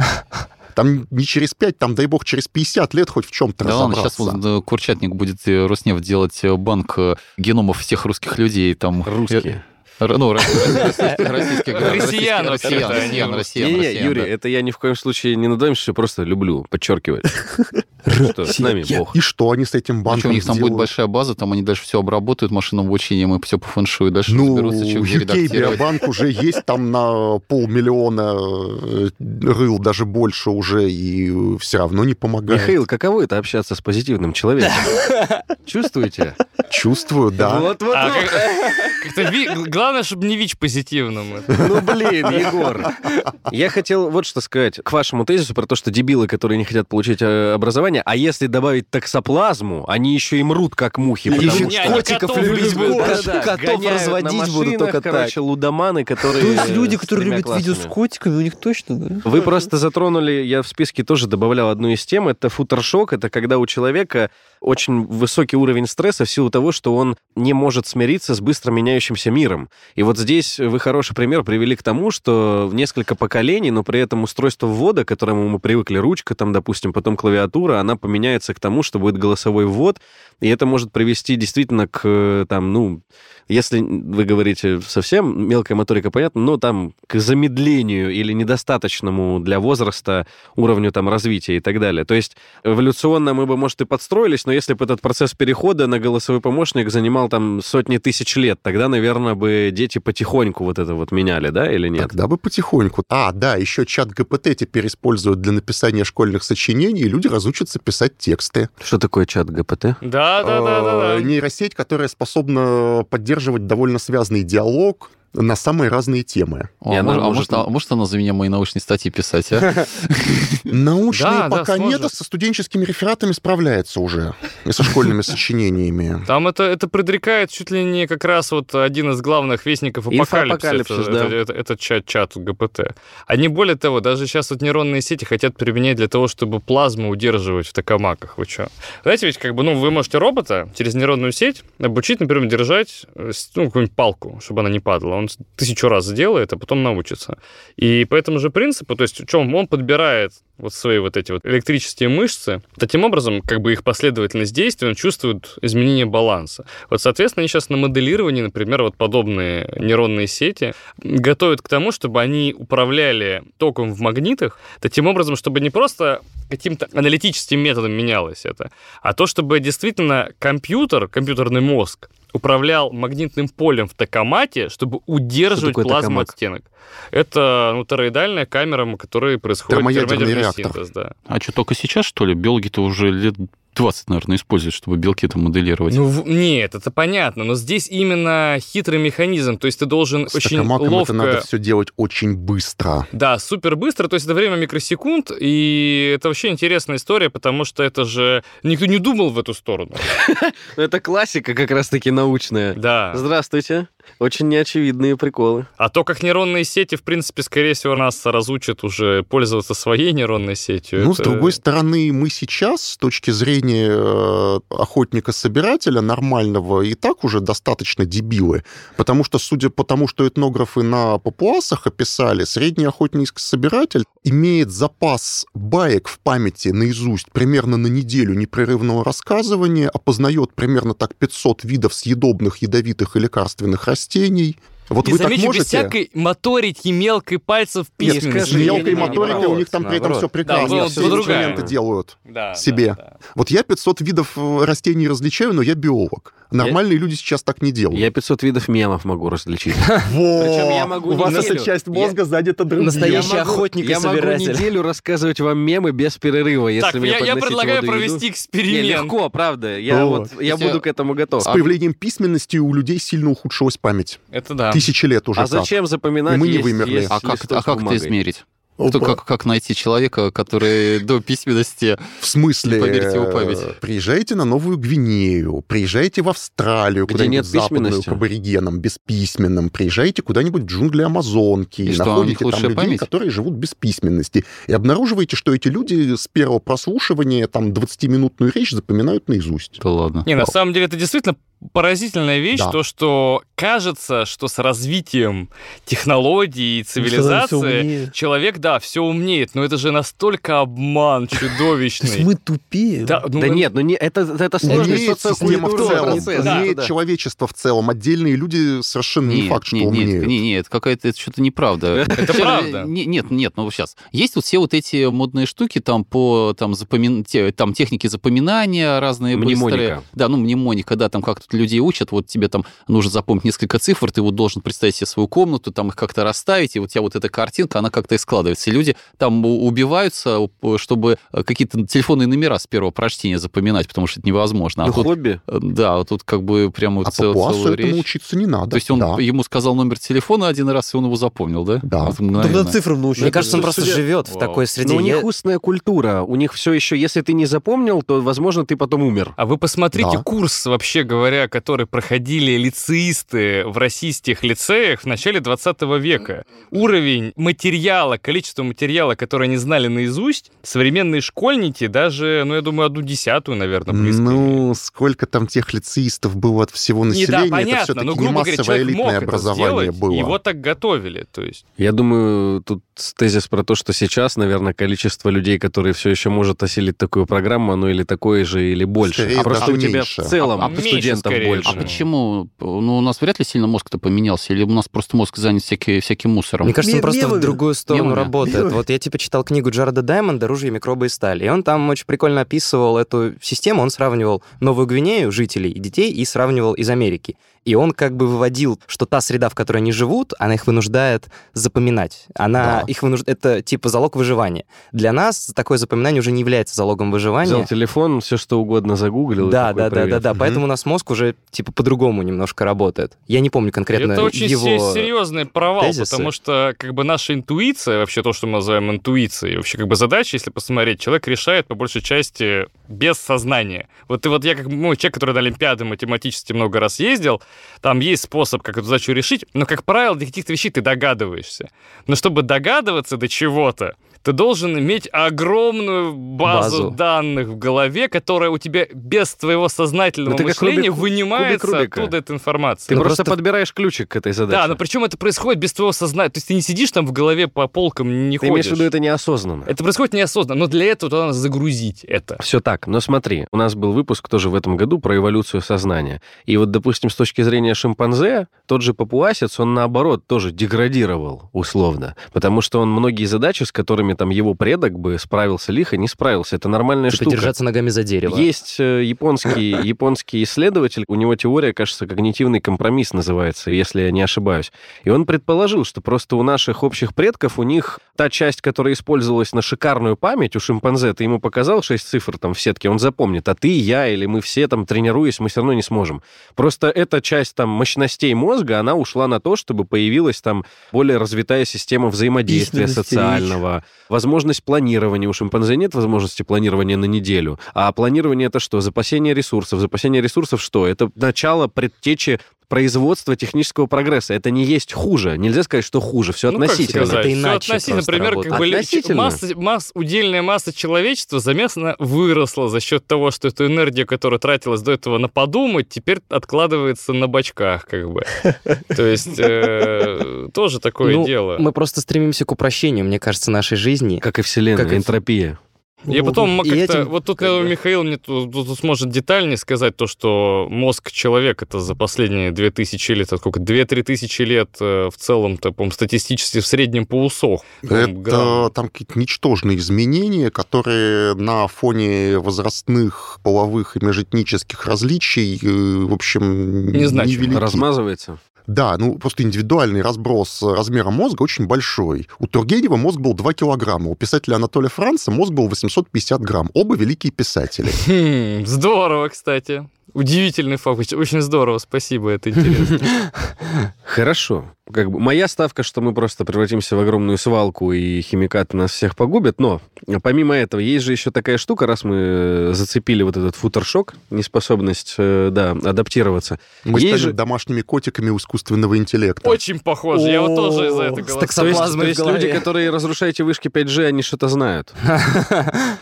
Там не через 5, там, дай бог, через 50 лет хоть в чем-то Да ладно, разобраться. сейчас вот, э, Курчатник будет э, Роснефть делать э, банк э, геномов всех русских людей. Там, Русские. Ну, ро- российских, Россиян, россиян, россиян, россиян, Юрий, это я ни в коем случае не надоемся, что просто люблю подчеркивать. Что с нами Бог. И что они с этим Ну, банком что, у них там будет большая база, там они дальше все обработают машинным обучением и все по фэншую, дальше Ну, разберутся, UK редактировать. Биобанк уже есть там на полмиллиона э, рыл, даже больше уже, и все равно не помогает. Михаил, каково это общаться с позитивным человеком? Чувствуете? Чувствую, да. Вот, вот, А как-то главное, чтобы не ВИЧ позитивным. Ну, блин, Егор. Я хотел вот что сказать к вашему тезису про то, что дебилы, которые не хотят получить э, образование, а если добавить таксоплазму, они еще и мрут, как мухи. И потому еще котиков любить будут. Котов разводить будут только короче, так. лудоманы, которые... То есть люди, которые любят видео с котиками, у них точно, да? Вы просто затронули, я в списке тоже добавлял одну из тем, это футершок, это когда у человека очень высокий уровень стресса в силу того, что он не может смириться с быстро меняющимся миром. И вот здесь вы хороший пример привели к тому, что в несколько поколений, но при этом устройство ввода, к которому мы привыкли, ручка там, допустим, потом клавиатура, она поменяется к тому, что будет голосовой ввод, и это может привести действительно к, э, там, ну, если вы говорите совсем мелкая моторика, понятно, но там к замедлению или недостаточному для возраста уровню там развития и так далее. То есть эволюционно мы бы, может, и подстроились, но если бы этот процесс перехода на голосовой помощник занимал там сотни тысяч лет, тогда, наверное, бы дети потихоньку вот это вот меняли, да, или нет? Тогда бы потихоньку. А, да, еще чат ГПТ теперь используют для написания школьных сочинений, и люди разучатся писать тексты. Что такое чат ГПТ? Да, да, да, да, да. Нейросеть, которая способна поддерживать довольно связный диалог на самые разные темы. О, И а, она может, а может- может, а может она за меня мои научные статьи писать, а? Научные пока нет, а со студенческими рефератами справляется уже. И со школьными сочинениями. Там это, это предрекает чуть ли не как раз вот один из главных вестников апокалипсиса. Да. это- чат, чат ГПТ. Они, более того, даже сейчас вот нейронные сети хотят применять для того, чтобы плазму удерживать в токамаках. Вы что? Знаете, ведь как бы, ну, вы можете робота через нейронную сеть обучить, например, держать э, ну, какую-нибудь палку, чтобы она не падала. Он тысячу раз сделает, а потом научится. И по этому же принципу, то есть, в чем он подбирает вот свои вот эти вот электрические мышцы, таким образом, как бы их последовательность действий, он чувствует изменение баланса. Вот, соответственно, они сейчас на моделировании, например, вот подобные нейронные сети готовят к тому, чтобы они управляли током в магнитах, таким образом, чтобы не просто каким-то аналитическим методом менялось это, а то, чтобы действительно компьютер, компьютерный мозг, управлял магнитным полем в токомате, чтобы удерживать плазму от стенок. Это ну, тороидальная камера, в которой происходит термоядерный реактор. синтез, да. А что, только сейчас, что ли? Биологи-то уже лет 20, наверное, используют, чтобы белки это моделировать. Ну, в- нет, это понятно, но здесь именно хитрый механизм, то есть ты должен С очень ловко... это надо все делать очень быстро. Да, супер быстро, то есть это время микросекунд, и это вообще интересная история, потому что это же никто не думал в эту сторону. Это классика как раз-таки научная. Да. Здравствуйте. Очень неочевидные приколы. А то, как нейронные сети, в принципе, скорее всего, нас разучат уже пользоваться своей нейронной сетью. Ну, это- с другой стороны, мы сейчас, с точки зрения э, охотника-собирателя нормального, и так уже достаточно дебилы. Потому что, судя по тому, что этнографы на папуасах описали, средний охотник-собиратель имеет запас баек в памяти наизусть примерно на неделю непрерывного рассказывания, опознает примерно так 500 видов съедобных, ядовитых и лекарственных растений растений – вот И вы так замечу, без можете... всякой моторики мелкой пальцев Нет, письменности. с мелкой не, не, моторикой у них там при этом наоборот. все прекрасно. было- все инструменты делают Да, себе. да, да. Вот я 500 видов э, растений различаю, но я биолог. Нормальные люди сейчас так не делают. Я 500 видов мемов могу различить. Причем я могу У вас эта часть Я- мозга занята другим. Настоящий Я охотник и Я могу собиратель. неделю рассказывать вам мемы без перерыва, если Так, мне я, я предлагаю провести эксперимент. легко, правда. Я, я буду к этому готов. С появлением письменности у людей сильно ухудшилась память. Это да. Тысячи лет уже А так. зачем запоминать? И мы не вымерли. есть А как, а как это измерить? Кто, как, как найти человека, который до письменности... В смысле? Не поверьте его э, память. Приезжайте на Новую Гвинею, приезжайте в Австралию, Где куда-нибудь нет западную, письменности? к аборигенам, бесписьменным. Приезжайте куда-нибудь в джунгли Амазонки. И и что, находите там людей, память? которые живут без письменности. И обнаруживаете, что эти люди с первого прослушивания там 20-минутную речь запоминают наизусть. Да ладно. Не, на самом деле это действительно поразительная вещь, Да. то, что кажется, что с развитием технологий и всё цивилизации человек, да, все умнеет, но это же настолько обман То есть чудовищный. мы тупее. Да, ну, Да мы- нет, ну не, это, это сложный система в целом, процесс. Да. умнеет Да. человечество в целом. Отдельные люди совершенно не Нет, факт, что нет, умнеют. нет, нет, какая-то это что-то неправда. Это Всё, правда. не- Нет, нет, ну сейчас. Есть вот все вот эти модные штуки там по там, запомин... те- там техники запоминания разные Мнемоника. Да, ну мнемоника, да, там как-то людей учат, вот тебе там нужно запомнить несколько цифр, ты вот должен представить себе свою комнату, там их как-то расставить, и вот у тебя вот эта картинка, она как-то и складывается. И люди там убиваются, чтобы какие-то телефонные номера с первого прочтения запоминать, потому что это невозможно. А ну, тут, хобби? Да, тут как бы прямо а цел, по целую речь. учиться не надо. То есть он да. ему сказал номер телефона один раз, и он его запомнил, да? Да. Вот Тогда цифрам научиться. Мне кажется, он просто Судя... живет Вау. в такой среде. Но у них устная культура. У них все еще, если ты не запомнил, то, возможно, ты потом умер. А вы посмотрите да. курс, вообще говоря, который проходили лицеисты в российских лицеях в начале 20 века. Уровень материала, количество материала, которое они знали наизусть, современные школьники даже, ну, я думаю, одну десятую, наверное, близко. Ну, сколько там тех лицеистов было от всего населения, не, да, понятно, это все-таки но, грубо не массовое говоря, элитное образование сделать, было. Его так готовили, то есть. Я думаю, тут тезис про то, что сейчас, наверное, количество людей, которые все еще может осилить такую программу, оно или такое же, или больше. Скорее, а просто у тебя меньше. в целом А- а, меньше, студентов скорее больше. А почему? Ну, у нас вряд ли сильно мозг-то поменялся, или у нас просто мозг занят всякий, всяким мусором? Мне кажется, он просто в другую сторону работает. Вот я типа читал книгу Джареда Даймонда «Ружья, микробы и сталь», и он там очень прикольно описывал эту систему. Он сравнивал Новую Гвинею, жителей и детей, и сравнивал из Америки. И он как бы выводил, что та среда, в которой они живут, она их вынуждает запоминать. Она Да. их вынуждает... Это типа залог выживания. Для нас такое запоминание уже не является залогом выживания. Взял телефон, все что угодно загуглил. и Да, такой, да, да, да, да. Поэтому у нас мозг уже типа по-другому немножко работает. Я не помню конкретно Это очень его... се- серьезный провал, тезисы. потому что как бы наша интуиция, вообще то, что мы называем интуицией, вообще как бы задача, если посмотреть, человек решает по большей части без сознания. Вот и вот я как ну, человек, который на Олимпиады математически много раз ездил, там есть способ, как эту задачу решить, но, как правило, для каких-то вещей ты догадываешься. Но чтобы догадываться до чего-то, ты должен иметь огромную базу, Базу. данных в голове, которая у тебя без твоего сознательного ты мышления Рубик- вынимается кубик Рубика. оттуда эта информация. Ты Ну, просто, просто- подбираешь ключик к этой задаче. Да, но причем это происходит без твоего сознания. То есть ты не сидишь там в голове по полкам, не Ты имеешь ходишь. в виду это неосознанно. Это происходит неосознанно, но для этого надо загрузить это. Все так, но смотри, у нас был выпуск тоже в этом году про эволюцию сознания. И вот, допустим, с точки зрения шимпанзе, тот же папуасец, он наоборот тоже деградировал условно, потому что он многие задачи, с которыми там его предок бы справился лихо, не справился. Это нормальная Типа штука. держаться ногами за дерево. Есть э, японский, японский исследователь, у него теория, кажется, когнитивный компромисс называется, если я не ошибаюсь. И он предположил, что просто у наших общих предков, у них та часть, которая использовалась на шикарную память, у шимпанзе, ты ему показал 6 цифр там в сетке, он запомнит, а ты, я или мы все там тренируясь, мы все равно не сможем. Просто эта часть там мощностей мозга, она ушла на то, чтобы появилась там более развитая система взаимодействия социального, возможность планирования. У шимпанзе нет возможности планирования на неделю. А планирование это что? Запасение ресурсов. Запасение ресурсов что? Это начало предтечи производства технического прогресса. Это не есть хуже. Нельзя сказать, что хуже. Все Ну, как относительно. сказать? Это иначе относительно. просто Например, как бы Относительно. масса, масс- удельная масса человечества заметно выросла за счет того, что эту энергию, которая тратилась до этого на подумать, теперь откладывается на бочках, как бы. То есть э, тоже такое Ну, дело. Мы просто стремимся к упрощению, мне кажется, нашей жизни. Как и Вселенная, Как и- энтропия. Я потом И как-то... этим- Вот тут э, Михаил мне тут, тут сможет детальнее сказать то, что мозг человека это за последние 2000 лет, сколько, 2-3 тысячи лет э, в целом-то, по статистически в среднем поусох. по-моему, грамм. Это там какие-то ничтожные изменения, которые на фоне возрастных, половых и межэтнических различий, э, в общем, Незначимо. невелики. Размазывается. Да, ну просто индивидуальный разброс размера мозга очень большой. У Тургенева мозг был 2 килограмма, у писателя Анатолия Франца мозг был 850 грамм. Оба великие писатели. Хм, здорово, кстати. Удивительный факт. Очень здорово, спасибо, это интересно. Хорошо. Как бы моя ставка, что мы просто превратимся в огромную свалку, и химикаты нас всех погубят. Но помимо этого, есть же еще такая штука, раз мы зацепили вот этот футершок, неспособность, э, да, адаптироваться. Мы Есть же- домашними котиками искусственного интеллекта. Очень похоже, я вот тоже из-за этого голосую. То есть, люди, которые разрушаете вышки 5G, они что-то знают.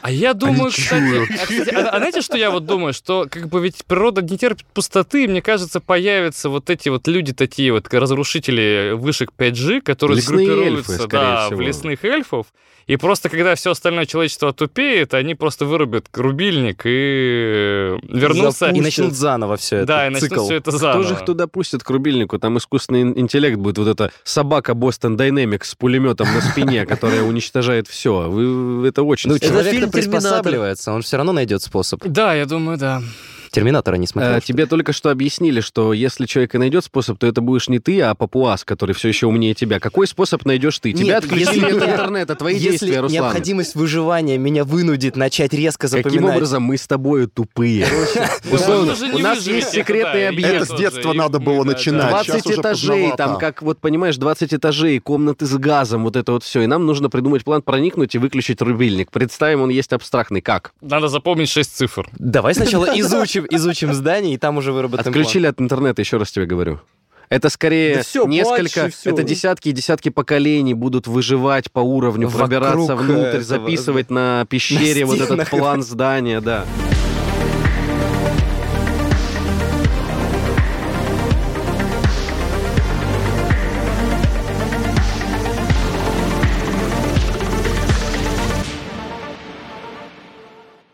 А я думаю, кстати, а, а- а знаете, что я вот думаю, что как бы ведь природа не терпит пустоты, и мне кажется, появятся вот эти вот люди такие вот разрушители вышек 5G, которые Лесные сгруппируются, эльфы, да, всего. в лесных эльфов, и просто когда все остальное человечество отупеет, они просто вырубят рубильник и вернутся... И начнут заново все это. Да, и начнут цикл. все это Кто заново. же их туда пустит к рубильнику? Там искусственный ин- интеллект будет, вот эта собака Boston Dynamics с пулеметом на спине, которая уничтожает все. Вы это очень Ну, человек приспосабливается, он все равно найдет способ. Да, я думаю, да. Терминатора не смотрел. А, тебе только что объяснили, что если человек и найдет способ, то это будешь не ты, а папуас, который все еще умнее тебя. Какой способ найдешь ты? Тебя Нет, отключили если- от интернета, твои Если действия, Руслан. необходимость выживания меня вынудит начать резко запоминать... Каким образом мы с тобой тупые? Условно, у нас есть секретный объект. Это с детства надо было начинать. да. Сейчас 20 уже этажей, там, как вот, понимаешь, 20 этажей, комнаты с газом, вот это вот все. И нам нужно придумать план проникнуть и выключить рубильник. Представим, он есть абстрактный. Как? Надо запомнить 6 цифр. Давай сначала изучим, изучим здание, и там уже выработаем план. Отключили от интернета, еще раз тебе говорю. Это скорее Да всё, несколько, плачь, всё. это десятки и десятки поколений будут выживать по уровню, Вокруг пробираться внутрь, э, этого, записывать на пещере на вот этот план здания, да.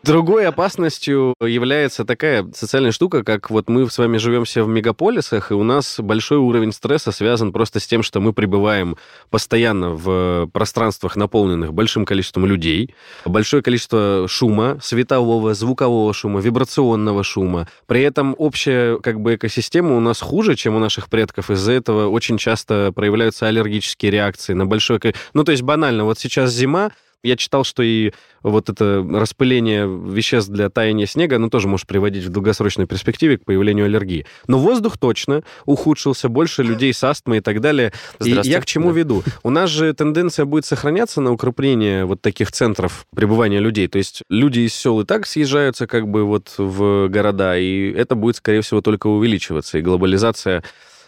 Другой опасностью является такая социальная штука, как вот мы с вами живем все в мегаполисах, и у нас большой уровень стресса связан просто с тем, что мы пребываем постоянно в пространствах, наполненных большим количеством людей, большое количество шума, светового, звукового шума, вибрационного шума. При этом общая как бы экосистема у нас хуже, чем у наших предков. Из-за этого очень часто проявляются аллергические реакции на большое... Ну, то есть банально, вот сейчас зима, я читал, что и вот это распыление веществ для таяния снега, оно тоже может приводить в долгосрочной перспективе к появлению аллергии. Но воздух точно ухудшился, больше людей с астмой и так далее. И я к чему Да. веду? У нас же тенденция будет сохраняться на укрепление вот таких центров пребывания людей. То есть люди из сел и так съезжаются как бы вот в города, и это будет, скорее всего, только увеличиваться. И глобализация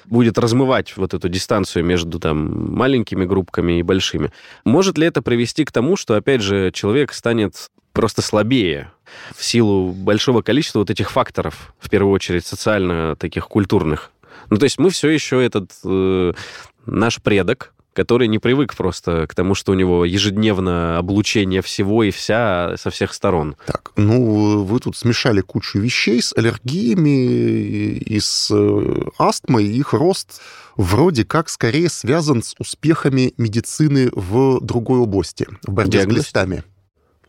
будет размывать вот эту дистанцию между там маленькими группками и большими. Может ли это привести к тому, что, опять же, человек станет просто слабее в силу большого количества вот этих факторов, в первую очередь социально таких культурных? Ну, то есть мы все еще этот э, наш предок, который не привык просто к тому, что у него ежедневно облучение всего и вся со всех сторон. Так, ну, вы тут смешали кучу вещей с аллергиями и с э, астмой. Их рост вроде как скорее связан с успехами медицины в другой области, в борьбе с глистами.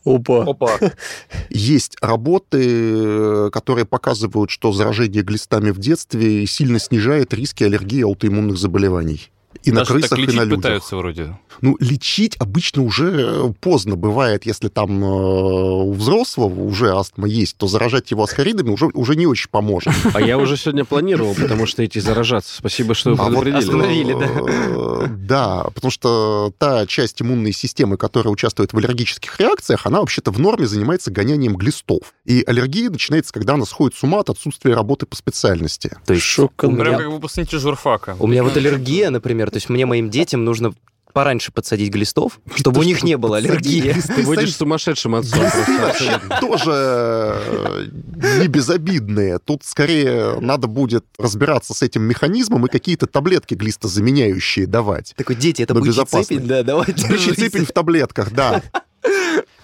Опа. Опа. Есть работы, э, которые показывают, что заражение глистами в детстве сильно снижает риски аллергии и аутоиммунных заболеваний. И на Даже так крысах, и лечить на людях. пытаются вроде. Ну, лечить обычно уже э, поздно бывает, если там э, у взрослого уже астма есть, то заражать его асхаридами уже, уже не очень поможет. А я уже сегодня планировал, потому что идти заражаться. Спасибо, что вы А предупредили. остановили, да. э, Да, потому что та часть иммунной системы, которая участвует в аллергических реакциях, она вообще-то в норме занимается гонянием глистов. И аллергия начинается, когда она сходит с ума от отсутствия работы по специальности. То есть Шок у меня- Прям как выпускники журфака. У меня вот аллергия, например, то есть мне, моим детям нужно пораньше подсадить глистов, чтобы у них не было аллергии. Ты будешь сумасшедшим отцом. тоже э, не безобидные. Тут скорее надо будет разбираться с этим механизмом и какие-то таблетки глистозаменяющие давать. Такой, дети, это бычий безопасно. цепень, да, давайте. Бычий в таблетках, да.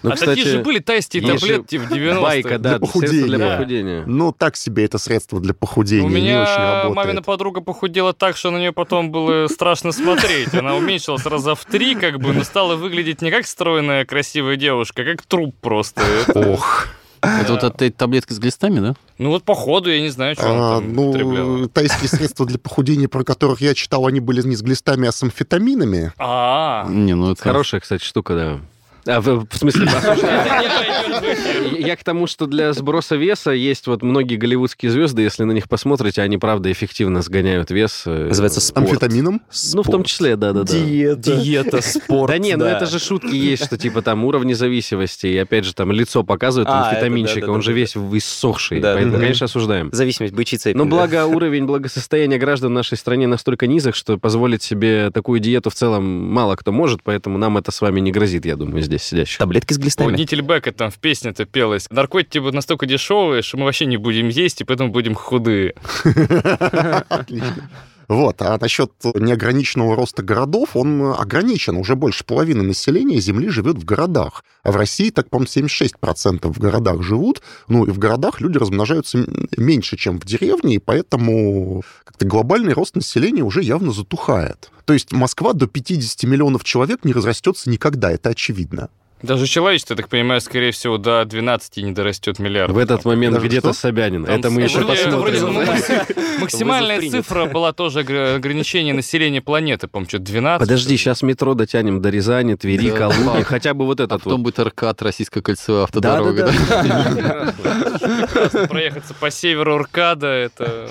Ну, а такие же были тайские есть же таблетки в 90-е. Байка, да, Для средства для похудения. похудения. Ну, так себе это средство для похудения, У не очень меня работает. мамина подруга похудела так, что на нее потом было страшно смотреть. Она уменьшилась раза в три, как бы, но стала выглядеть не как стройная, красивая девушка, а как труп просто. Ох. Это вот от этой таблетки с глистами, да? Ну вот походу, я не знаю, что А, она там ну, тайские средства для похудения, про которых я читал, они были не с глистами, а с амфетаминами. А, Не, ну это... Хорошая, кстати, штука, да. А, в, в смысле, в эфир. я к тому, что для сброса веса есть вот многие голливудские звезды, если на них посмотрите, они, правда, эффективно сгоняют вес. э, Называется С амфетамином? Ну, в том числе, да-да-да. Диета. Диета, спорт. Да не, ну это же шутки есть, что типа там уровни зависимости, и опять же там лицо А, да, да, он же весь иссохший, Да, поэтому, конечно, осуждаем. Зависимость, цепень. Но благо уровень благосостояния граждан в нашей стране настолько низок, что позволить себе такую диету в целом мало кто может, поэтому нам это с вами не грозит, я думаю, здесь сидящих. Таблетки с глистами. У Нительбека там в песне-то пелось. Наркотики будут настолько дешевые, что мы вообще не будем есть, и поэтому будем худые. Отлично. Вот, а насчет неограниченного роста городов, он ограничен. Уже больше половины населения Земли живет в городах. А в России, так, по-моему, 76% в городах живут. Ну, и в городах люди размножаются меньше, чем в деревне, и поэтому как-то глобальный рост населения уже явно затухает. То есть Москва до 50 миллионов человек не разрастется никогда, это очевидно. Даже человечество, я так понимаю, скорее всего, до 12 не дорастет миллиардов. В этот момент Даже где-то что? Собянин. Там Это мы еще посмотрим. макси- Максимальная цифра была тоже огр- ограничение населения планеты, по-моему, что 12. Подожди, сейчас метро дотянем до Рязани, Твери, Калуги. Хотя бы вот А этот потом вот. будет РКАТ, российская кольцевая автодорога. да? Проехаться по северу Уркада, это.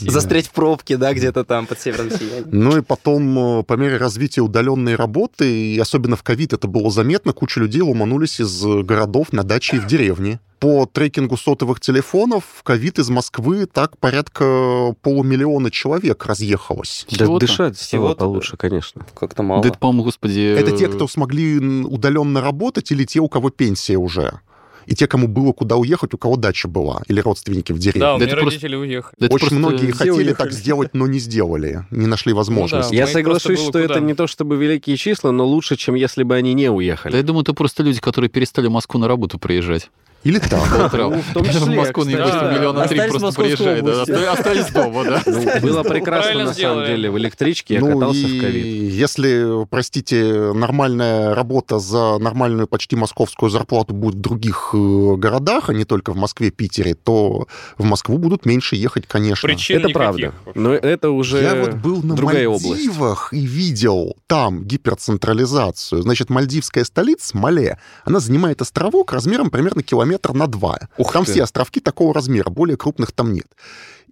Застрять в пробке, да, где-то там под северным сиянием. Ну и потом, э, по мере развития удаленной работы, и особенно в ковид это было заметно, куча людей ломанулись из э, городов на дачи и в деревни. По трекингу сотовых телефонов в ковид из Москвы так порядка полумиллиона человек разъехалось. Да Всего-то? дышать стало Всего-то, получше, конечно. Как-то мало. Да это, по-моему, господи... Это те, э, кто смогли удаленно работать, или те, у кого пенсия уже. И те, кому было куда уехать, у кого дача была, или родственники в деревне. Да, у Да меня это просто- родители уехали. да это Очень просто- многие хотели уехали. так сделать, но не сделали, не нашли возможности. Да, Я просто соглашусь, что это куда. не то чтобы великие числа, но лучше, чем если бы они не Да уехали. я думаю, это просто люди, которые перестали в Москву на работу приезжать. Или. Ну, в том В числе, Москву, кстати, там да. миллиона три в просто приезжают. да, Остались дома, да. Ну, было прекрасно, на самом деле, в электричке. Я Ну катался и в ковид. если, простите, нормальная работа за нормальную почти московскую зарплату будет в других э, городах, а не только в Москве, Питере, то в Москву будут меньше ехать, конечно. Причин Это правда. Но это уже Я вот был на область. Мальдивах и видел там гиперцентрализацию. Значит, мальдивская столица, Мале, она занимает островок размером примерно километр на два. Ух там ты. все островки такого размера, более крупных там нет.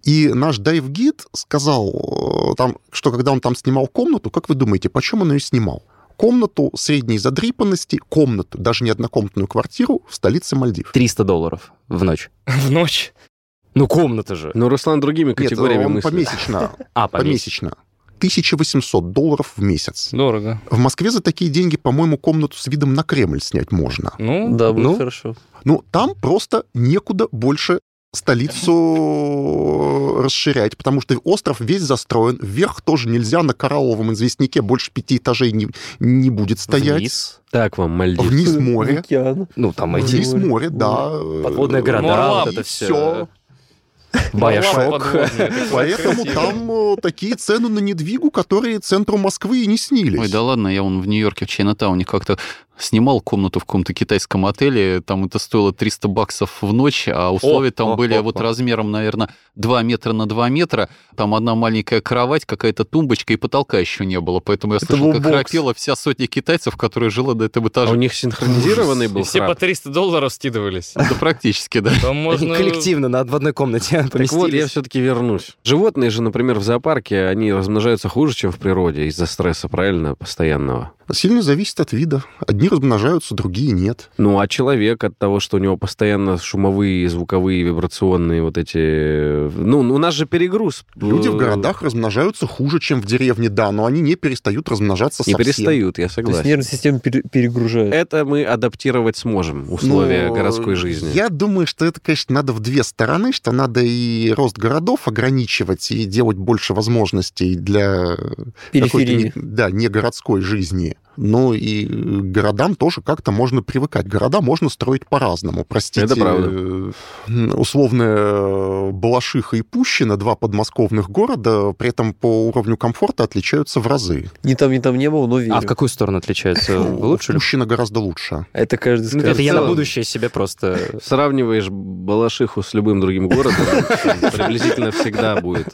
И наш дайв-гид сказал, э, там, что когда он там снимал комнату, как вы думаете, почем он ее снимал? Комнату средней задрипанности, комнату, даже не однокомнатную квартиру в столице Мальдив. 300 долларов в ночь. В ночь. Ну, комната же. Но Руслан другими Нет, категориями он мыслит. помесячно. А. Помесячно. 1800 долларов в месяц. Дорого. В Москве за такие деньги, по-моему, комнату с видом на Кремль снять можно. Ну, Да, будет Ну, хорошо. Ну, там просто некуда больше столицу расширять, потому что остров весь застроен, вверх тоже нельзя, на коралловом известняке больше пяти этажей не, не будет стоять. Вниз. Так вам, Мальдив. Вниз море. океан. Ну, там эти Вниз море, да. подводные города, Мурлап. вот это Всё. все. Байошок. Поэтому там э, такие цены на недвигу, которые центру Москвы и не снились. Ой, да ладно, я вон в Нью-Йорке, в Чайнатауне как-то снимал комнату в каком-то китайском отеле, там это стоило 300 баксов в ночь, а условия О, там о, были о, вот о. размером, наверное, 2 метра на 2 метра, там одна маленькая кровать, какая-то тумбочка и потолка еще не было, поэтому я Это слышал, как храпела вся сотня китайцев, которые жила до этого А этажа. у них синхронизированный И был все по храп. 300 долларов скидывались. Да практически, да. Можно... Коллективно на, в одной комнате Так вот, я поместились. все-таки вернусь. Животные же, например, в зоопарке, они размножаются хуже, чем в природе из-за стресса, правильно, постоянного. Сильно зависит от вида. Одни размножаются, другие нет. Ну, а человек от того, что у него постоянно шумовые, звуковые, вибрационные вот эти... Ну, у нас же перегруз. Люди в Э, городах размножаются хуже, чем в деревне, да, но они не перестают размножаться Не совсем. перестают, я То есть согласен. нервная система пере- перегружает. Это мы адаптировать сможем, условия Но городской жизни. Я думаю, что это, конечно, надо в две стороны, что надо и рост городов ограничивать, и делать больше возможностей для Периферии. не- да, не городской жизни. Но и городам тоже как-то можно привыкать. Города можно строить по-разному. Простите, Это правда. э, условно Балашиха и Пущино, два подмосковных города, при этом по уровню комфорта отличаются в разы. Ни там, ни там не было, но верю. А в какую сторону отличается? Лучше ли? Пущино гораздо лучше. Это каждый Ну, скажет. Это я на будущее себе просто... Сравниваешь Балашиху с любым другим городом, приблизительно всегда будет.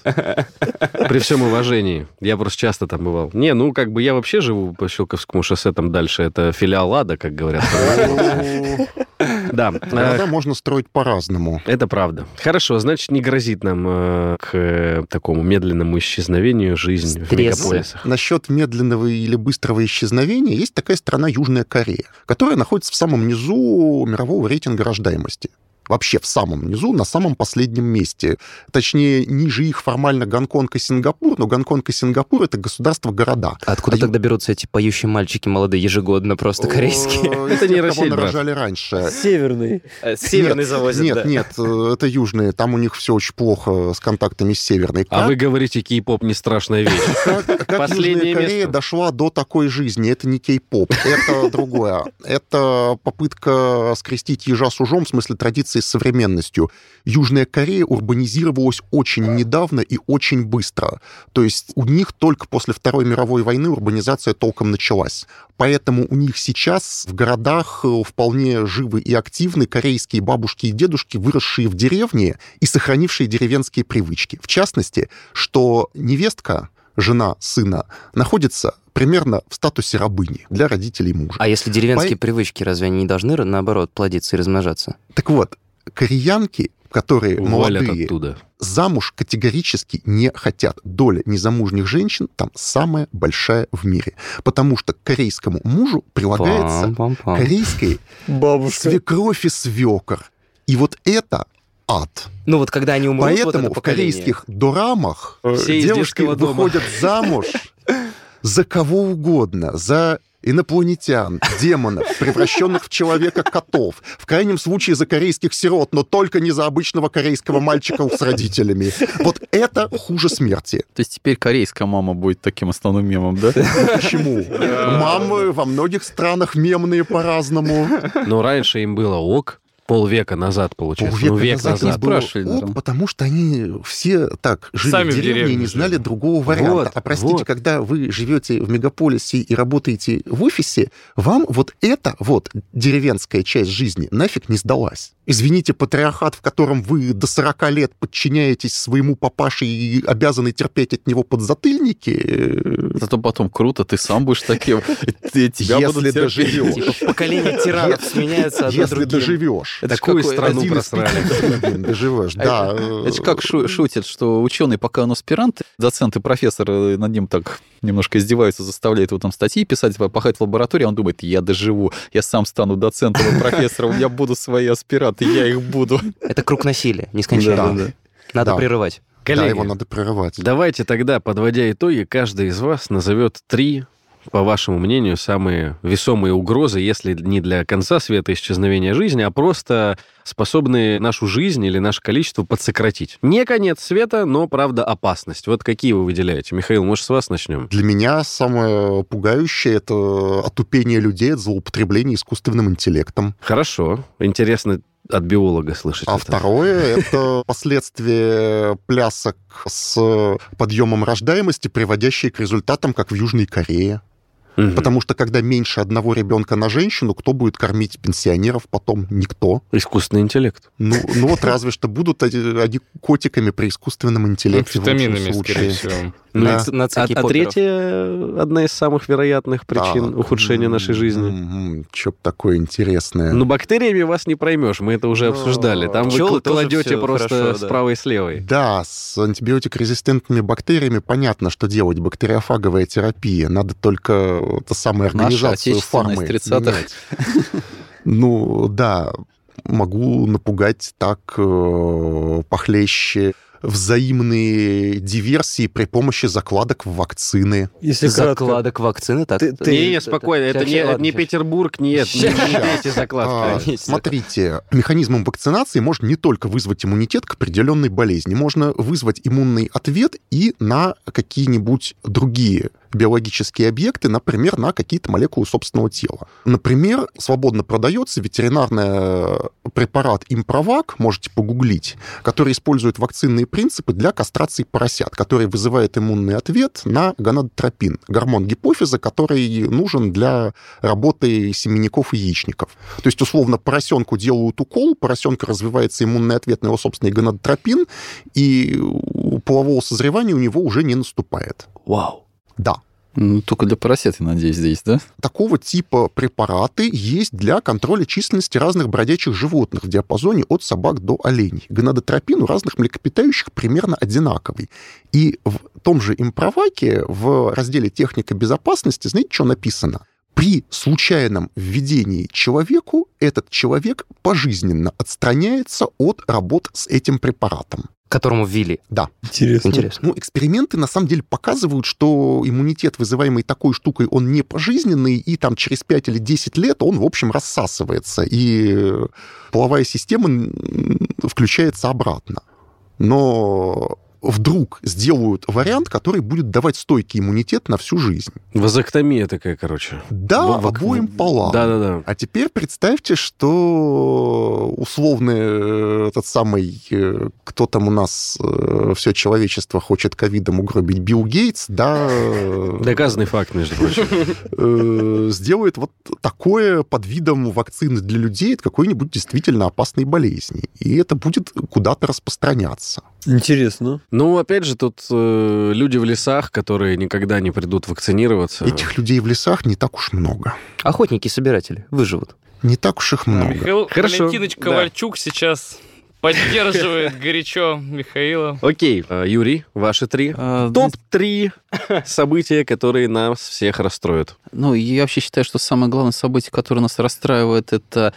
При всем уважении. Я просто часто там бывал. Не, ну, как бы я вообще живу по Щелковскому шоссе там дальше. Это филиал Ада, как говорят. Да. Города можно строить по-разному. Это правда. Хорошо, значит, не грозит нам э, к э, такому медленному исчезновению жизнь в Стресс. мегаполисах. Насчет медленного или быстрого исчезновения есть такая страна Южная Корея, которая находится в самом низу мирового рейтинга рождаемости. Вообще в самом низу, на самом последнем месте. Точнее, ниже их формально Гонконг и Сингапур, но Гонконг и Сингапур — это государства-города. Откуда А тогда берутся эти поющие мальчики молодые ежегодно, просто корейские? Это не Россия, нарожали раньше. Северный. Северный Нет, завозят, Нет, нет, э, это южные. Там у них все очень плохо с контактами с северной. А вы говорите, кей-поп не страшная вещь. как, Южная Корея дошла до такой жизни? Это не кей-поп, это другое. Это попытка скрестить ежа с ужом, в смысле традиции границей с современностью. Южная Корея урбанизировалась очень недавно и очень быстро. То есть у них только после Второй мировой войны урбанизация толком началась. Поэтому у них сейчас в городах э, вполне живы и активны корейские бабушки и дедушки, выросшие в деревне и сохранившие деревенские привычки. В частности, что невестка жена сына находится примерно в статусе рабыни для родителей мужа. А если деревенские По... привычки, разве они не должны, наоборот, плодиться и размножаться? Так вот, кореянки, которые Увалят молодые, оттуда. замуж категорически не хотят. Доля незамужних женщин там самая большая в мире. Потому что к корейскому мужу прилагается Пам -пам -пам. корейская Бабушка. свекровь и свекор. И вот это ад. Ну вот когда они умрут, Поэтому вот в корейских дорамах Все девушки выходят замуж за кого угодно, за инопланетян, демонов, превращенных в человека котов, в крайнем случае за корейских сирот, но только не за обычного корейского мальчика с родителями. Вот это хуже смерти. То есть теперь корейская мама будет таким основным мемом, да? Почему? Мамы во многих странах мемные по-разному. Но раньше им было ок, Полвека назад, получается. Полвека ну, век назад. назад. Спрашивали, Оп, потому что они все так жили Сами в деревне, в деревне и не знали другого варианта. Вот, а простите, вот. когда вы живете в мегаполисе и работаете в офисе, вам вот эта вот деревенская часть жизни нафиг не сдалась. Извините, патриархат, в котором вы до 40 лет подчиняетесь своему папаше и обязаны терпеть от него подзатыльники. Э, Зато потом круто, ты сам будешь таким. Если доживешь. Поколение тиранов сменяются Если доживешь. Такую страну просрали. Доживешь, да. Это же как шутят, что ученый, пока он аспирант, доцент и профессор э, над ним так немножко издеваются, заставляют его там статьи писать, пахать в лаборатории, он думает, я доживу, я сам стану доцентом и профессором, я буду свои аспиранты, я их буду. Это круг насилия, нескончаемый. Надо прерывать. Коллеги, да, его надо прерывать. Давайте тогда, подводя итоги, каждый из вас назовет три по вашему мнению, самые весомые угрозы, если не для конца света исчезновения жизни, а просто способные нашу жизнь или наше количество подсократить? Не конец света, но, правда, опасность. Вот какие вы выделяете? Михаил, может, с вас начнем? Для меня самое пугающее — это отупение людей от злоупотребления искусственным интеллектом. Хорошо. Интересно, от биолога слышать. А это. второе — это последствия плясок с подъемом рождаемости, приводящие к результатам, как в Южной Корее. Угу. Потому что когда меньше одного ребенка на женщину, кто будет кормить пенсионеров потом? Никто. Искусственный интеллект. Ну, ну вот разве что будут они котиками при искусственном интеллекте. Амфетаминами, скорее всего. Ну, да. на, а, а третья одна из самых вероятных причин да. ухудшения нашей жизни. Mm-hmm. Что такое интересное. Ну, бактериями вас не проймешь, мы это уже Но... обсуждали. Там вы кладете просто справа и слева. Да, с антибиотикорезистентными бактериями понятно, что делать. Бактериофаговая терапия. Надо только это самую организацию фармы из 30-х. Ну, да, могу напугать так э, похлеще взаимные диверсии при помощи закладок в вакцины. Если закладок в вакцины, так? Ты, ты, не, не, спокойно, это не, ладно, не Петербург, нет, не, не эти закладки. А, смотрите, механизмом вакцинации можно не только вызвать иммунитет к определенной болезни, можно вызвать иммунный ответ и на какие-нибудь другие биологические объекты, например, на какие-то молекулы собственного тела. Например, свободно продается ветеринарный э, препарат импровак, можете погуглить, который использует вакцинные принципы для кастрации поросят, который вызывает иммунный ответ на гонадотропин, гормон гипофиза, который нужен для работы семенников и яичников. То есть, условно, поросенку делают укол, поросенка развивается иммунный ответ на его собственный гонадотропин, и полового созревания у него уже не наступает. Вау. Да. Ну, только для поросят, я надеюсь, здесь, да? Такого типа препараты есть для контроля численности разных бродячих животных в диапазоне от собак до оленей. Гонадотропин у разных млекопитающих примерно одинаковый. И в том же импроваке в разделе «Техника безопасности» знаете, что написано? При случайном введении человеку этот человек пожизненно отстраняется от работ с этим препаратом которому ввели. Да. Интересно. Интересно. Ну, эксперименты на самом деле показывают, что иммунитет, вызываемый такой штукой, он не пожизненный, и там через 5 или 10 лет он, в общем, рассасывается, и половая система включается обратно. Но вдруг сделают вариант, который будет давать стойкий иммунитет на всю жизнь. Вазоктомия такая, короче. Да, в, обоим полам. Да-да-да. А теперь представьте, что условный э, этот самый, э, кто там у нас э, все человечество хочет ковидом угробить, Билл Гейтс, да... Доказанный факт, между прочим. Сделает вот такое под видом вакцины для людей от какой-нибудь действительно опасной болезни. И это будет куда-то распространяться. Интересно. Ну, опять же, тут э, люди в лесах, которые никогда не придут вакцинироваться. Этих людей в лесах не так уж много. Охотники-собиратели выживут. Не так уж их много. Михаил Хорошо. Валентинович Ковальчук сейчас поддерживает горячо Михаила. Окей, э, Юрий, ваши три. А, Топ-3 события, которые нас всех расстроят. Ну, я вообще считаю, что самое главное событие, которое нас расстраивает, это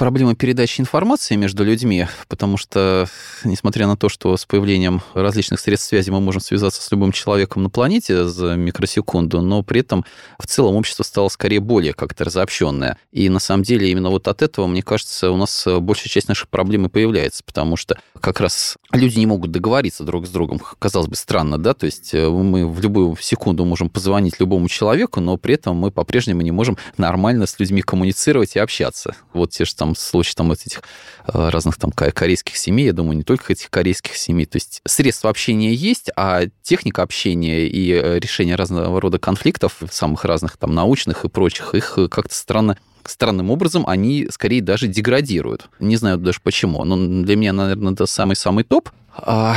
проблема передачи информации между людьми, потому что, несмотря на то, что с появлением различных средств связи мы можем связаться с любым человеком на планете за микросекунду, но при этом в целом общество стало скорее более как-то разобщенное. И на самом деле именно вот от этого, мне кажется, у нас большая часть наших проблем и появляется, потому что как раз люди не могут договориться друг с другом. Казалось бы, странно, да? То есть э, мы в любую секунду можем позвонить любому человеку, но при этом мы по-прежнему не можем нормально с людьми коммуницировать и общаться. Вот те же там случаи там этих э, разных там корейских семей, я думаю, не только этих корейских семей. То есть средства общения есть, а техника общения и э, решение разного рода конфликтов, самых разных там научных и прочих, их как-то странно странным образом они скорее даже деградируют. Не знаю даже почему. Но для меня, наверное, это самый-самый топ. А,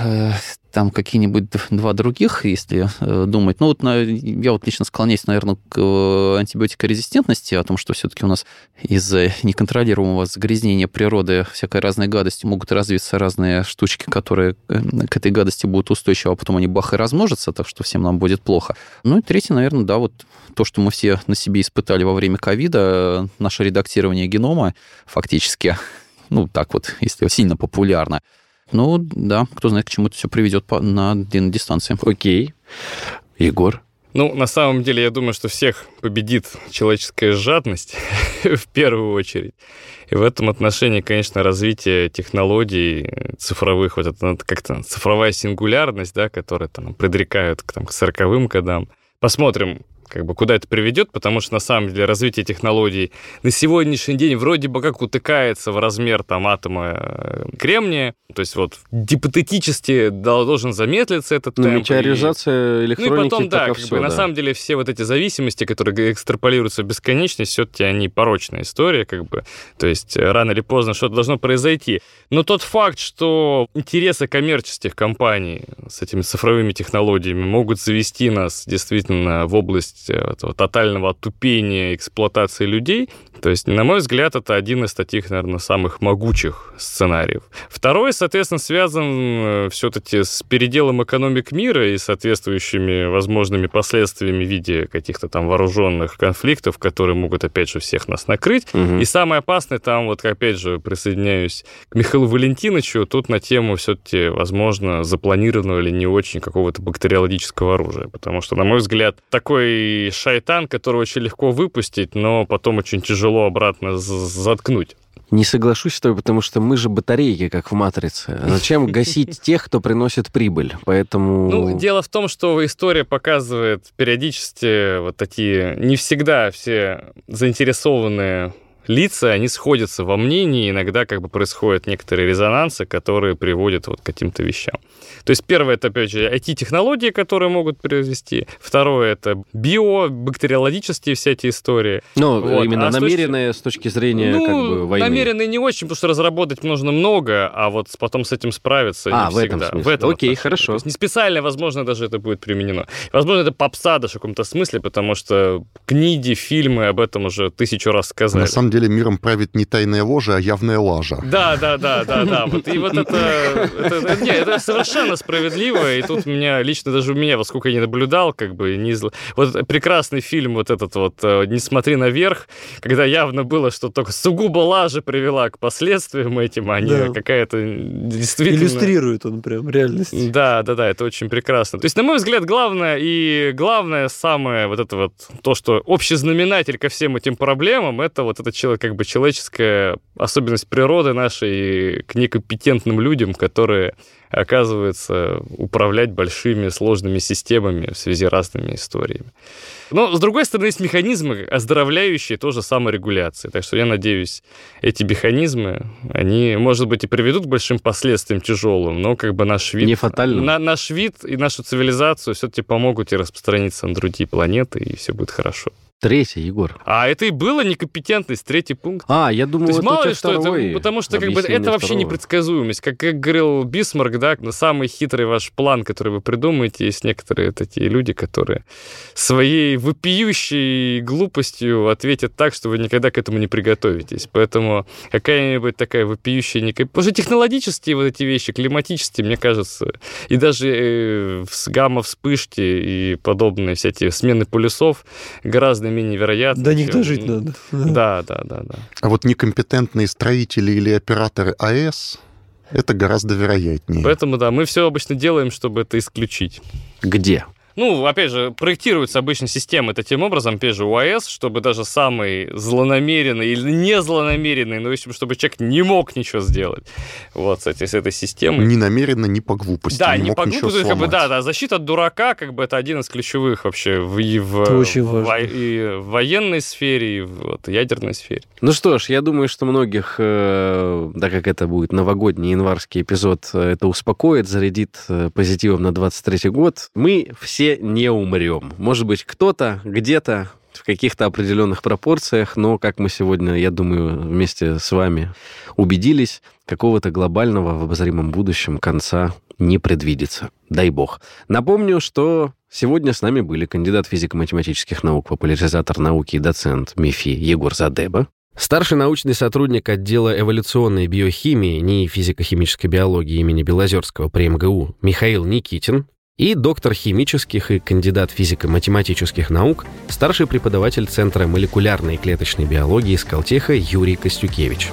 э, там какие-нибудь два других, если э, думать. Ну, вот я вот лично склоняюсь, наверное, к э, антибиотикорезистентности, о том, что все-таки у нас из-за неконтролируемого загрязнения природы всякой разной гадости могут развиться разные штучки, которые э, к этой гадости будут устойчивы, а потом они бах и размножатся, так что всем нам будет плохо. Ну и третье, наверное, да, вот то, что мы все на себе испытали во время ковида, наше редактирование генома фактически, ну так вот, если сильно популярно, ну, да, кто знает, к чему это все приведет на длинной дистанции. Окей. Егор? Ну, на самом деле, я думаю, что всех победит человеческая жадность в первую очередь. И в этом отношении, конечно, развитие технологий цифровых, вот это как-то цифровая сингулярность, да, которая там предрекают к, там, к 40 годам. Посмотрим, как бы куда это приведет, потому что на самом деле развитие технологий на сегодняшний день вроде бы как утыкается в размер там атома э, кремния, то есть вот гипотетически должен замедлиться этот ну, темп. Метеоризация электроники Ну и потом, да, как все, бы, да. на самом деле все вот эти зависимости, которые экстраполируются в бесконечность, все-таки они порочная история, как бы, то есть рано или поздно что-то должно произойти. Но тот факт, что интересы коммерческих компаний с этими цифровыми технологиями могут завести нас действительно в область область этого тотального отупения эксплуатации людей. То есть, на мой взгляд, это один из таких, наверное, самых могучих сценариев. Второй, соответственно, связан э, все-таки с переделом экономик мира и соответствующими возможными последствиями в виде каких-то там вооруженных конфликтов, которые могут, опять же, всех нас накрыть. Угу. И самое опасное там, вот опять же, присоединяюсь к Михаилу Валентиновичу, тут на тему все-таки, возможно, запланированного или не очень какого-то бактериологического оружия. Потому что, на мой взгляд, такой шайтан, который очень легко выпустить, но потом очень тяжело обратно заткнуть. Не соглашусь с тобой, потому что мы же батарейки, как в «Матрице». Зачем гасить тех, кто приносит прибыль? Поэтому... Ну, дело в том, что история показывает периодически вот такие... Не всегда все заинтересованные лица, они сходятся во мнении, иногда как бы происходят некоторые резонансы, которые приводят вот к каким-то вещам. То есть первое, это, опять же, IT-технологии, которые могут произвести. Второе, это био, бактериологические все эти истории. Ну, Вот. именно А с намеренные с точки зрения ну, как бы войны. намеренные не очень, потому что разработать нужно много, а вот потом с этим справиться А, не в этом всегда. смысле. Окей, отношении. хорошо. То есть не специально, возможно, даже это будет применено. Возможно, это попса даже в каком-то смысле, потому что книги, фильмы об этом уже тысячу раз сказали. На самом деле миром правит не тайная ложа, а явная лажа. Да, да, да, да, да. Вот, и вот это, это, это, не, это совершенно справедливо. И тут меня, лично даже у меня, во сколько я не наблюдал, как бы не зл- Вот прекрасный фильм вот этот вот э, «Не смотри наверх», когда явно было, что только сугубо лажа привела к последствиям этим, а не Да. какая-то действительно... Иллюстрирует он прям реальность. Да, да, да, это очень прекрасно. То есть, на мой взгляд, главное и главное самое вот это вот то, что общий знаменатель ко всем этим проблемам, это вот эта как бы человеческая особенность природы нашей к некомпетентным людям, которые оказывается управлять большими сложными системами в связи с разными историями. Но, с другой стороны, есть механизмы, оздоровляющие тоже саморегуляции. Так что я надеюсь, эти механизмы, они, может быть, и приведут к большим последствиям тяжелым, но как бы наш вид... Не фатальным. На, наш вид и нашу цивилизацию все-таки помогут и распространиться на другие планеты, и все будет хорошо. Третий, Егор. А это и было некомпетентность, третий пункт. А, я думал, То есть это мало ли что это, потому что как бы это вообще второго. непредсказуемость. Как, как говорил Бисмарк, да, на самый хитрый ваш план, который вы придумаете, есть некоторые такие люди, которые своей вопиющей глупостью ответят так, что вы никогда к этому не приготовитесь. Поэтому какая-нибудь такая вопиющая... некая- Потому что технологические вот эти вещи, климатические, мне кажется, и даже э, гамма-вспышки и подобные всякие смены полюсов гораздо менее вероятны. До них дожить надо. Да, да, да, да. А вот некомпетентные строители или операторы АЭС это гораздо вероятнее. Поэтому, да, мы все обычно делаем, чтобы это исключить. Где? Ну, опять же, проектируются обычно системы таким образом, опять же, УАЭС, чтобы даже самый злонамеренный или не злонамеренный, ну, в общем, чтобы человек не мог ничего сделать. Вот, кстати, с этой системой. Ни намеренно, ни по глупости. да, не не по глупости, как бы, да, да, защита от дурака, как бы, это один из ключевых вообще в, и в, очень в важно. и в военной сфере, и в вот, ядерной сфере. Ну что ж, я думаю, что многих, э, да как это будет, новогодний январский эпизод, э, это успокоит, зарядит э, позитивом на 23 год. Мы все не умрем. Может быть, кто-то где-то в каких-то определенных пропорциях, но, как мы сегодня, я думаю, вместе с вами убедились, какого-то глобального в обозримом будущем конца не предвидится. Дай бог. Напомню, что сегодня с нами были кандидат физико-математических наук, популяризатор науки и доцент МИФИ Егор Задеба, Старший научный сотрудник отдела эволюционной биохимии НИИ физико-химической биологии имени Белозерского при МГУ Михаил Никитин и доктор химических и кандидат физико-математических наук, старший преподаватель Центра молекулярной и клеточной биологии Скалтеха Юрий Костюкевич.